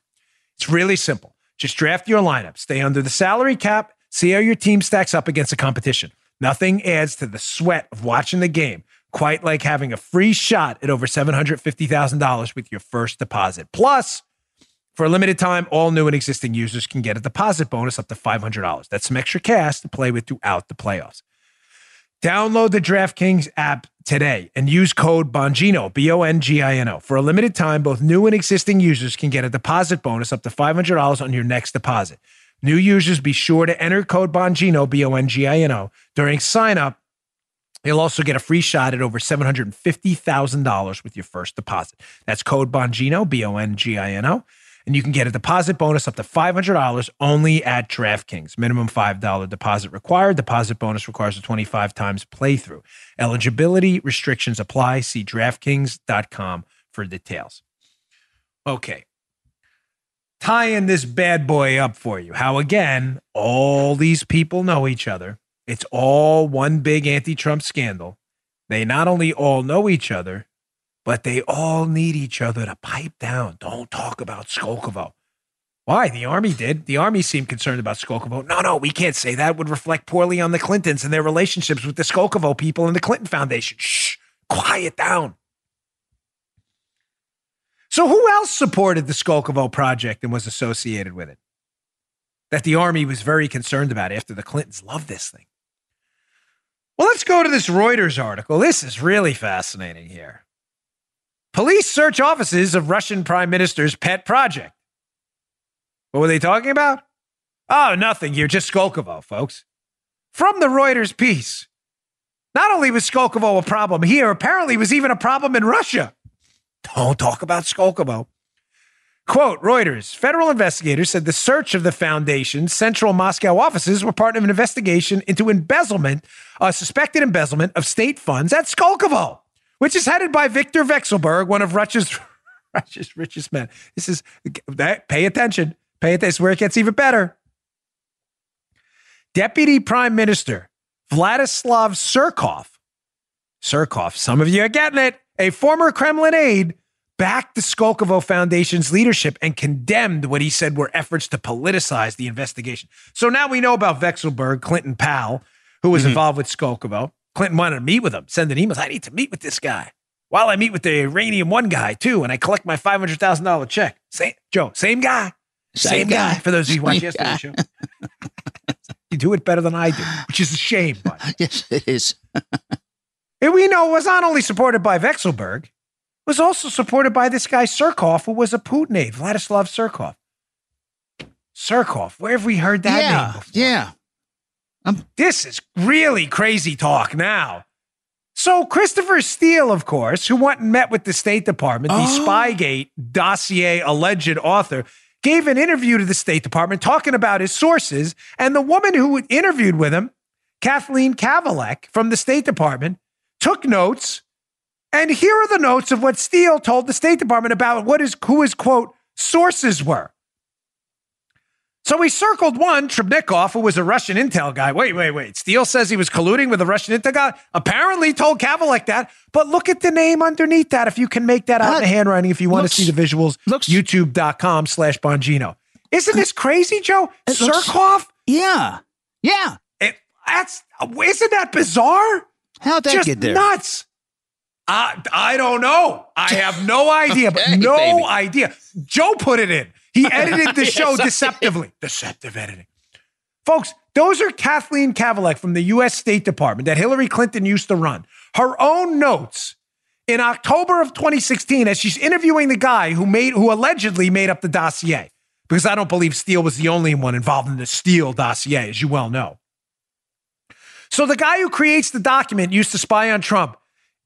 It's really simple. Just draft your lineup, stay under the salary cap, see how your team stacks up against the competition. Nothing adds to the sweat of watching the game quite like having a free shot at over $750,000 with your first deposit. Plus, for a limited time, all new and existing users can get a deposit bonus up to $500. That's some extra cash to play with throughout the playoffs. Download the DraftKings app today and use code Bongino, B O N G I N O. For a limited time, both new and existing users can get a deposit bonus up to $500 on your next deposit. New users be sure to enter code Bongino, B O N G I N O, during sign up You'll also get a free shot at over $750,000 with your first deposit. That's code Bongino, B O N G I N O. and you can get a deposit bonus up to $500 only at DraftKings. Minimum $5 deposit required. Deposit bonus requires a 25 times playthrough. Eligibility restrictions apply. See DraftKings.com for details. Okay. Tying this bad boy up for you. How, again, all these people know each other. It's all one big anti Trump scandal. They not only all know each other, but they all need each other to pipe down. Don't talk about Skolkovo. Why? The Army did. The Army seemed concerned about Skolkovo. No, no, we can't say that. It would reflect poorly on the Clintons and their relationships with the Skolkovo people and the Clinton Foundation. Shh, quiet down. So, who else supported the Skolkovo project and was associated with it? That the Army was very concerned about after the Clintons loved this thing. Well, let's go to this Reuters article. This is really fascinating here. Police search offices of Russian Prime Minister's pet project. What were they talking about? Oh, nothing. You're just Skolkovo, folks. From the Reuters piece. Not only was Skolkovo a problem here, apparently it was even a problem in Russia. Don't talk about Skolkovo. Quote Reuters Federal investigators said the search of the foundation's central Moscow offices were part of an investigation into embezzlement, uh, suspected embezzlement of state funds at Skolkovo, which is headed by Viktor Vekselberg, one of Russia's, Russia's richest men. This is, pay attention. Pay attention. This is where it gets even better. Deputy Prime Minister Vladislav Surkov, Surkov, some of you are getting it, a former Kremlin aide backed the Skolkovo Foundation's leadership and condemned what he said were efforts to politicize the investigation. So now we know about Vekselberg, Clinton Powell, who was mm-hmm. involved with Skolkovo. Clinton wanted to meet with him, send an email. I need to meet with this guy. While I meet with the Uranium One guy too, and I collect my five hundred thousand dollar check. Same Joe, same guy, same, same guy. guy. For those of you who watch yesterday's show, you do it better than I do, which is a shame. But
yes, it is.
and we know it was not only supported by Vekselberg, was also supported by this guy Surkov, who was a Putin aide, Vladislav Surkov. Surkov, where have we heard that
yeah,
name before?
Yeah.
Um, this is really crazy talk now. So Christopher Steele, of course, who went and met with the State Department, the oh. Spygate dossier alleged author, gave an interview to the State Department talking about his sources. And the woman who interviewed with him, Kathleen Kavalec from the State Department, took notes and here are the notes of what Steele told the State Department about what his who his quote sources were. So we circled one, Trubnikov, who was a Russian intel guy. Wait, wait, wait. Steele says he was colluding with a Russian intel guy. Apparently told Kavalec that. But look at the name underneath that if you can make that out in the handwriting if you want looks, to see the visuals. Looks, YouTube.com slash Bongino. Isn't this crazy, Joe? Surkov?
Yeah. Yeah.
It, that's isn't that bizarre?
How'd that
Just
get there?
Nuts. I, I don't know. I have no idea, okay, but no baby. idea. Joe put it in. He edited the show yes, deceptively. Deceptive editing. Folks, those are Kathleen Kavalec from the U.S. State Department that Hillary Clinton used to run. Her own notes in October of 2016 as she's interviewing the guy who made who allegedly made up the dossier. Because I don't believe Steele was the only one involved in the Steele dossier, as you well know. So the guy who creates the document used to spy on Trump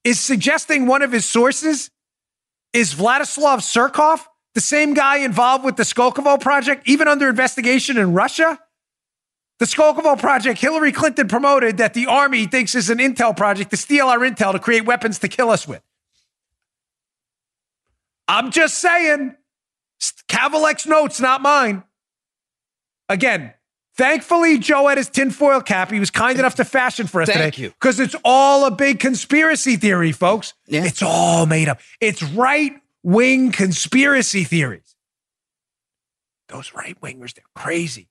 is suggesting one of his sources is Vladislav Surkov, the same guy involved with the Skolkovo project, even under investigation in Russia. The Skolkovo project, Hillary Clinton promoted that the army thinks is an intel project to steal our intel to create weapons to kill us with. I'm just saying, Kavalec's notes, not mine. Again, Thankfully, Joe had his tinfoil cap. He was kind enough to fashion for us
Thank
today. Because it's all a big conspiracy theory, folks.
Yeah.
It's all made up. It's right wing conspiracy theories. Those right wingers, they're crazy.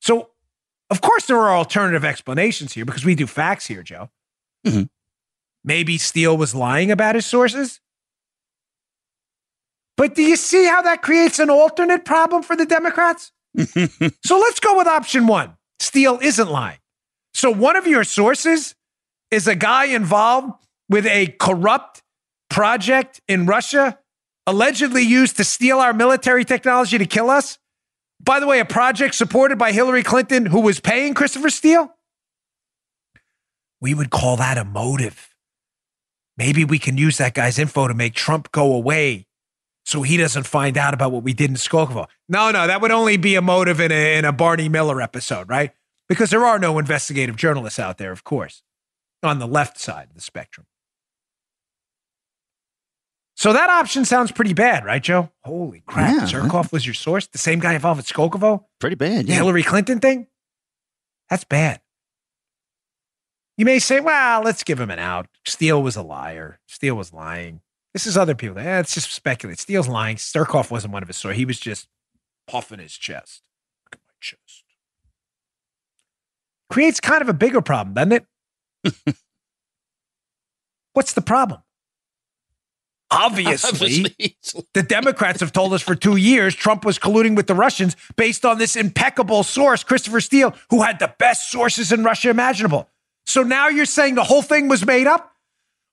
So, of course, there are alternative explanations here because we do facts here, Joe. Mm-hmm. Maybe Steele was lying about his sources. But do you see how that creates an alternate problem for the Democrats? so let's go with option one. Steele isn't lying. So one of your sources is a guy involved with a corrupt project in Russia, allegedly used to steal our military technology to kill us. By the way, a project supported by Hillary Clinton who was paying Christopher Steele. We would call that a motive. Maybe we can use that guy's info to make Trump go away so he doesn't find out about what we did in Skolkovo. No, no, that would only be a motive in a, in a Barney Miller episode, right? Because there are no investigative journalists out there, of course, on the left side of the spectrum. So that option sounds pretty bad, right, Joe? Holy crap.
Yeah.
Surkov was your source? The same guy involved with Skolkovo?
Pretty bad.
The
Yeah.
Hillary Clinton thing? That's bad. You may say, well, let's give him an out. Steele was a liar. Steele was lying. This is other people. Eh, it's just speculate. Steele's lying. Surkov wasn't one of his story. He was just puffing his chest. Look at my chest. Creates kind of a bigger problem, doesn't it? What's the problem? Obviously, the Democrats have told us for two years Trump was colluding with the Russians based on this impeccable source, Christopher Steele, who had the best sources in Russia imaginable. So now you're saying the whole thing was made up?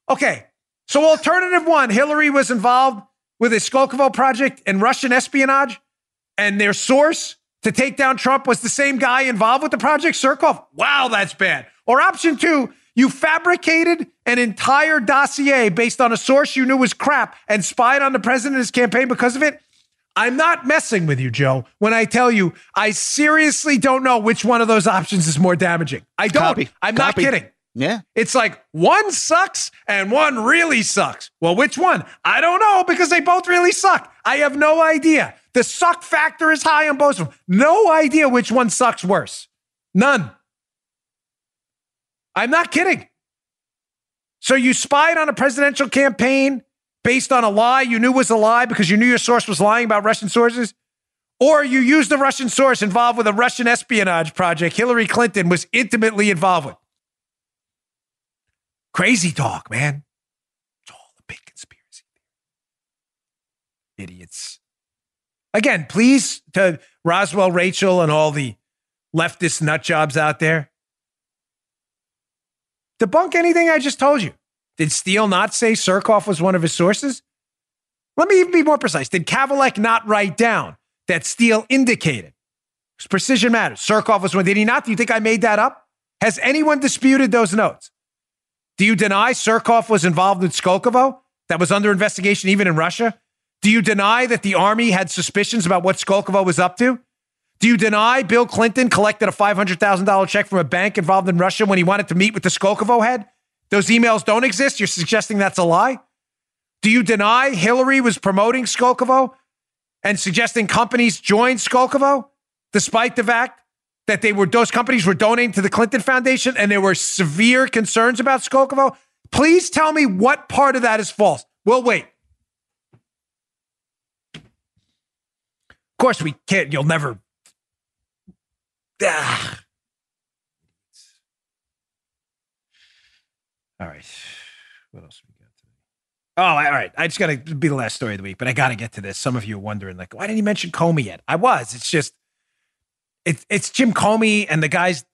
Okay. So alternative one, Hillary was involved with a Skolkovo project and Russian espionage, and their source to take down Trump was the same guy involved with the project, Surkov. Wow, that's bad. Or option two, you fabricated an entire dossier based on a source you knew was crap and spied on the president and his campaign because of it. I'm not messing with you, Joe, when I tell you I seriously don't know which one of those options is more damaging. I don't.
Copy.
I'm
Copy.
not kidding.
Yeah.
It's like one sucks and one really sucks. Well, which one? I don't know because they both really suck. I have no idea. The suck factor is high on both of them. No idea which one sucks worse. None. I'm not kidding. So you spied on a presidential campaign based on a lie you knew was a lie because you knew your source was lying about Russian sources? Or you used the Russian source involved with a Russian espionage project Hillary Clinton was intimately involved with? Crazy talk, man. It's all a big conspiracy. Idiots. Again, please to Roswell, Rachel, and all the leftist nut jobs out there. Debunk anything I just told you. Did Steele not say Surkov was one of his sources? Let me even be more precise. Did Kavalec not write down that Steele indicated? Precision matters. Surkov was one. Did he not? Do you think I made that up? Has anyone disputed those notes? Do you deny Surkov was involved with Skolkovo that was under investigation even in Russia? Do you deny that the army had suspicions about what Skolkovo was up to? Do you deny Bill Clinton collected a $500,000 check from a bank involved in Russia when he wanted to meet with the Skolkovo head? Those emails don't exist. You're suggesting that's a lie? Do you deny Hillary was promoting Skolkovo and suggesting companies join Skolkovo despite the fact that they were those companies were donating to the Clinton Foundation and there were severe concerns about Skolkovo? Please tell me what part of that is false. We'll wait. Of course, we can't. You'll never. Ah. All right. What else we got today? Oh, all right. I just got to be the last story of the week, but I got to get to this. Some of you are wondering, like, why didn't he mention Comey yet? I was. It's just, it's it's Jim Comey and the guys.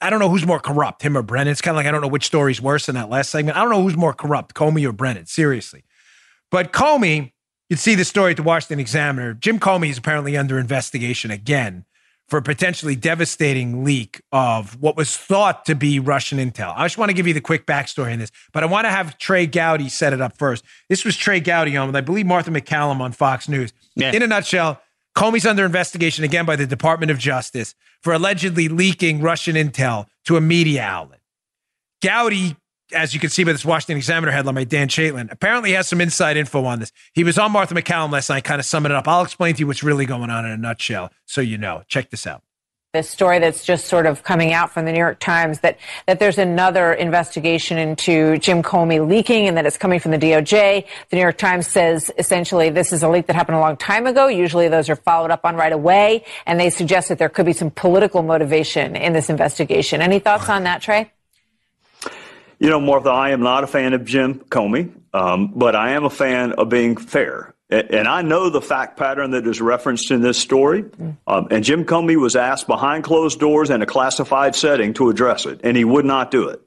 I don't know who's more corrupt, him or Brennan. It's kind of like I don't know which story's worse in that last segment. I don't know who's more corrupt, Comey or Brennan. Seriously, but Comey, you'd see the story at the Washington Examiner. Jim Comey is apparently under investigation again for a potentially devastating leak of what was thought to be Russian intel. I just want to give you the quick backstory in this, but I want to have Trey Gowdy set it up first. This was Trey Gowdy on with, I believe, Martha MacCallum on Fox News.
Yeah.
In a nutshell, Comey's under investigation again by the Department of Justice for allegedly leaking Russian intel to a media outlet. Gowdy, as you can see by this Washington Examiner headline by Dan Chaitin, apparently has some inside info on this. He was on Martha MacCallum last night, kind of summing it up. I'll explain to you what's really going on in a nutshell so you know. Check this out.
This story that's just sort of coming out from the New York Times that that there's another investigation into Jim Comey leaking and that it's coming from the DOJ. The New York Times says essentially this is a leak that happened a long time ago. Usually those are followed up on right away, and they suggest that there could be some political motivation in this investigation. Any thoughts on that, Trey?
You know, Martha, I am not a fan of Jim Comey, um, but I am a fan of being fair. And I know the fact pattern that is referenced in this story. Um, and Jim Comey was asked behind closed doors in a classified setting to address it, and he would not do it.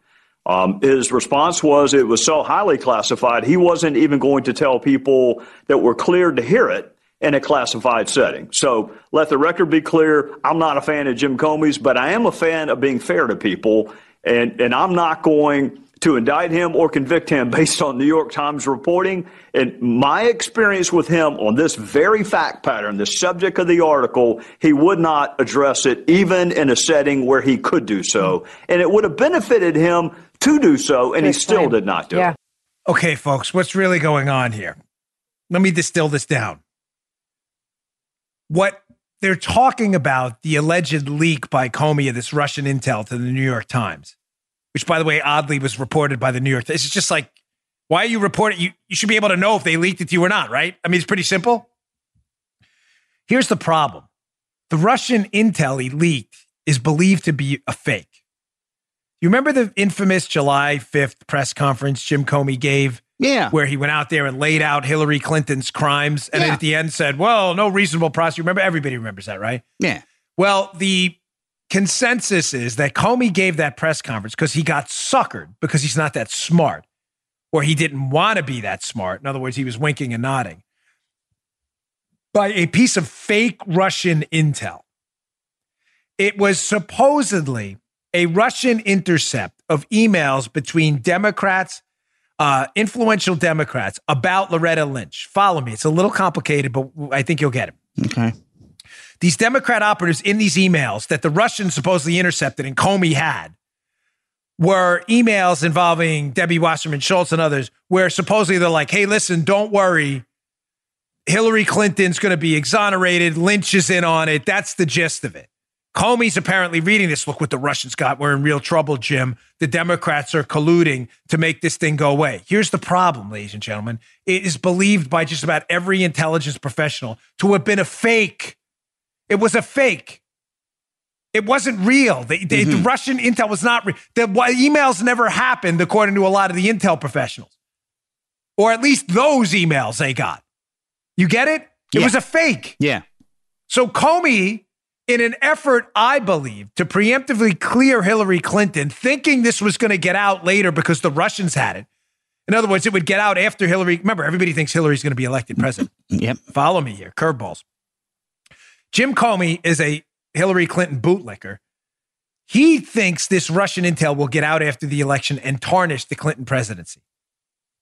Um, his response was it was so highly classified, he wasn't even going to tell people that were cleared to hear it in a classified setting. So let the record be clear. I'm not a fan of Jim Comey's, but I am a fan of being fair to people. And, and I'm not going to indict him or convict him based on New York Times reporting. And my experience with him on this very fact pattern, the subject of the article, he would not address it even in a setting where he could do so. Mm-hmm. And it would have benefited him to do so, and he still did not do
Yeah.
it.
Okay, folks, what's really going on here? Let me distill this down. What they're talking about the alleged leak by Comey of this Russian intel to the New York Times, which, by the way, oddly was reported by the New York Times. It's just like, why are you reporting? You, you should be able to know if they leaked it to you or not, right? I mean, it's pretty simple. Here's the problem the Russian intel he leaked is believed to be a fake. You remember the infamous July 5th press conference Jim Comey gave?
Yeah.
Where he went out there and laid out Hillary Clinton's crimes and then at the end said, well, no reasonable prosecutor. Remember, everybody remembers that, right?
Yeah.
Well, the consensus is that Comey gave that press conference because he got suckered because he's not that smart or he didn't want to be that smart. In other words, he was winking and nodding by a piece of fake Russian intel. It was supposedly a Russian intercept of emails between Democrats, uh, influential Democrats, about Loretta Lynch. Follow me. It's a little complicated, but I think you'll get it.
Okay.
These Democrat operatives in these emails that the Russians supposedly intercepted and Comey had were emails involving Debbie Wasserman Schultz and others, where supposedly they're like, hey, listen, don't worry. Hillary Clinton's going to be exonerated. Lynch is in on it. That's the gist of it. Comey's apparently reading this. Look what the Russians got. We're in real trouble, Jim. The Democrats are colluding to make this thing go away. Here's the problem, ladies and gentlemen. It is believed by just about every intelligence professional to have been a fake. It was a fake. It wasn't real. They, they, The mm-hmm. Russian intel was not real. The emails never happened, according to a lot of the intel professionals, or at least those emails they got. You get it? It
Yeah.
was a fake.
Yeah.
So Comey, in an effort, I believe, to preemptively clear Hillary Clinton, thinking this was going to get out later because the Russians had it. In other words, it would get out after Hillary. Remember, everybody thinks Hillary's going to be elected president. Mm-hmm.
Yep.
Follow me here. Curveballs. Jim Comey is a Hillary Clinton bootlicker. He thinks this Russian intel will get out after the election and tarnish the Clinton presidency.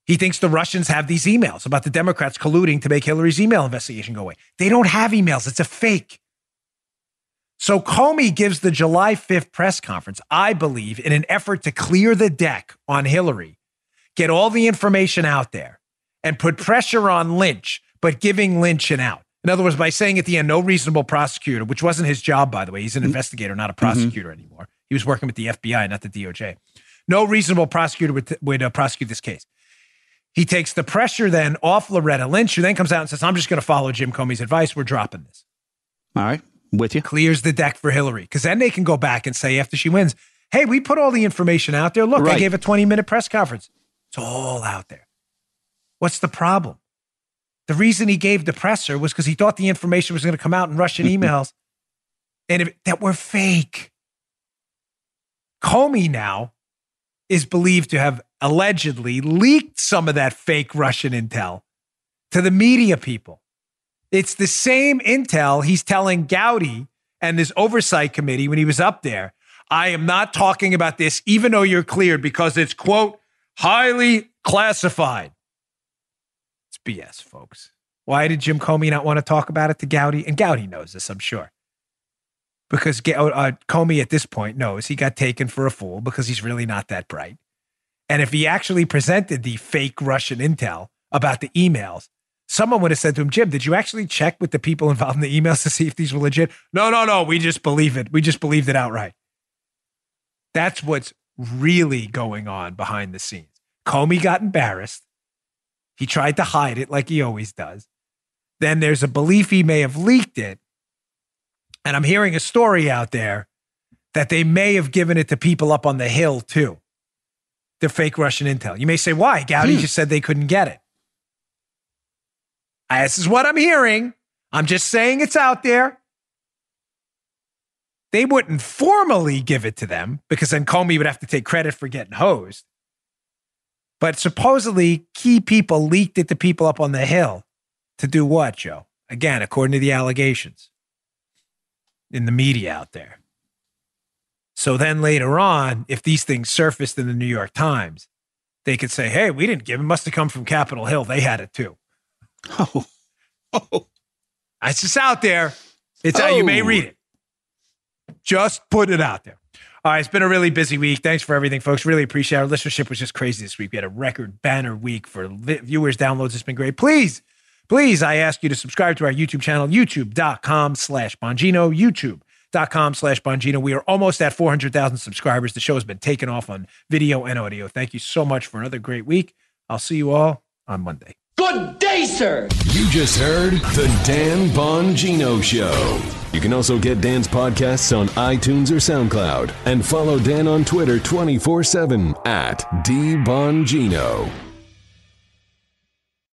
He thinks the Russians have these emails about the Democrats colluding to make Hillary's email investigation go away. They don't have emails, it's a fake. So Comey gives the July 5th press conference, I believe, in an effort to clear the deck on Hillary, get all the information out there, and put pressure on Lynch, but giving Lynch an out. In other words, by saying at the end, no reasonable prosecutor, which wasn't his job, by the way, he's an investigator, not a prosecutor anymore. He was working with the FBI, not the DOJ. No reasonable prosecutor would, would uh, prosecute this case. He takes the pressure then off Loretta Lynch, who then comes out and says, I'm just going to follow Jim Comey's advice. We're dropping this.
All right. With you.
Clears the deck for Hillary. Because then they can go back and say, after she wins, hey, we put all the information out there. Look, I gave a 20 minute press conference. It's all out there. What's the problem? The reason he gave the presser was because he thought the information was going to come out in Russian emails and if, that were fake. Comey now is believed to have allegedly leaked some of that fake Russian intel to the media people. It's the same intel he's telling Gowdy and his oversight committee when he was up there. I am not talking about this, even though you're cleared, because it's, quote, highly classified. BS, folks. Why did Jim Comey not want to talk about it to Gowdy? And Gowdy knows this, I'm sure. Because Ga- uh, Comey at this point knows he got taken for a fool because he's really not that bright. And if he actually presented the fake Russian intel about the emails, someone would have said to him, Jim, did you actually check with the people involved in the emails to see if these were legit? No, no, no. We just believe it. We just believed it outright. That's what's really going on behind the scenes. Comey got embarrassed. He tried to hide it like he always does. Then there's a belief he may have leaked it. And I'm hearing a story out there that they may have given it to people up on the hill too. The fake Russian intel. You may say, why? Gowdy hmm. just said they couldn't get it. This is what I'm hearing. I'm just saying it's out there. They wouldn't formally give it to them because then Comey would have to take credit for getting hosed. But supposedly, key people leaked it to people up on the hill to do what, Joe? Again, according to the allegations in the media out there. So then later on, if these things surfaced in the New York Times, they could say, hey, we didn't give it. Must have come from Capitol Hill. They had it too.
Oh. Oh.
It's just out there. It's how you may
Oh.
read it. Just put it out there. All right, it's been a really busy week. Thanks for everything, folks. Really appreciate it. Our listenership was just crazy this week. We had a record banner week for vi- viewers, downloads. It's been great. Please, please, I ask you to subscribe to our YouTube channel, youtube.com slash Bongino, youtube.com slash Bongino. We are almost at 400,000 subscribers. The show has been taken off on video and audio. Thank you so much for another great week. I'll see you all on Monday.
Good day, sir.
You just heard the Dan Bongino Show. You can also get Dan's podcasts on iTunes or SoundCloud and follow Dan on Twitter 24 7 at DBongino.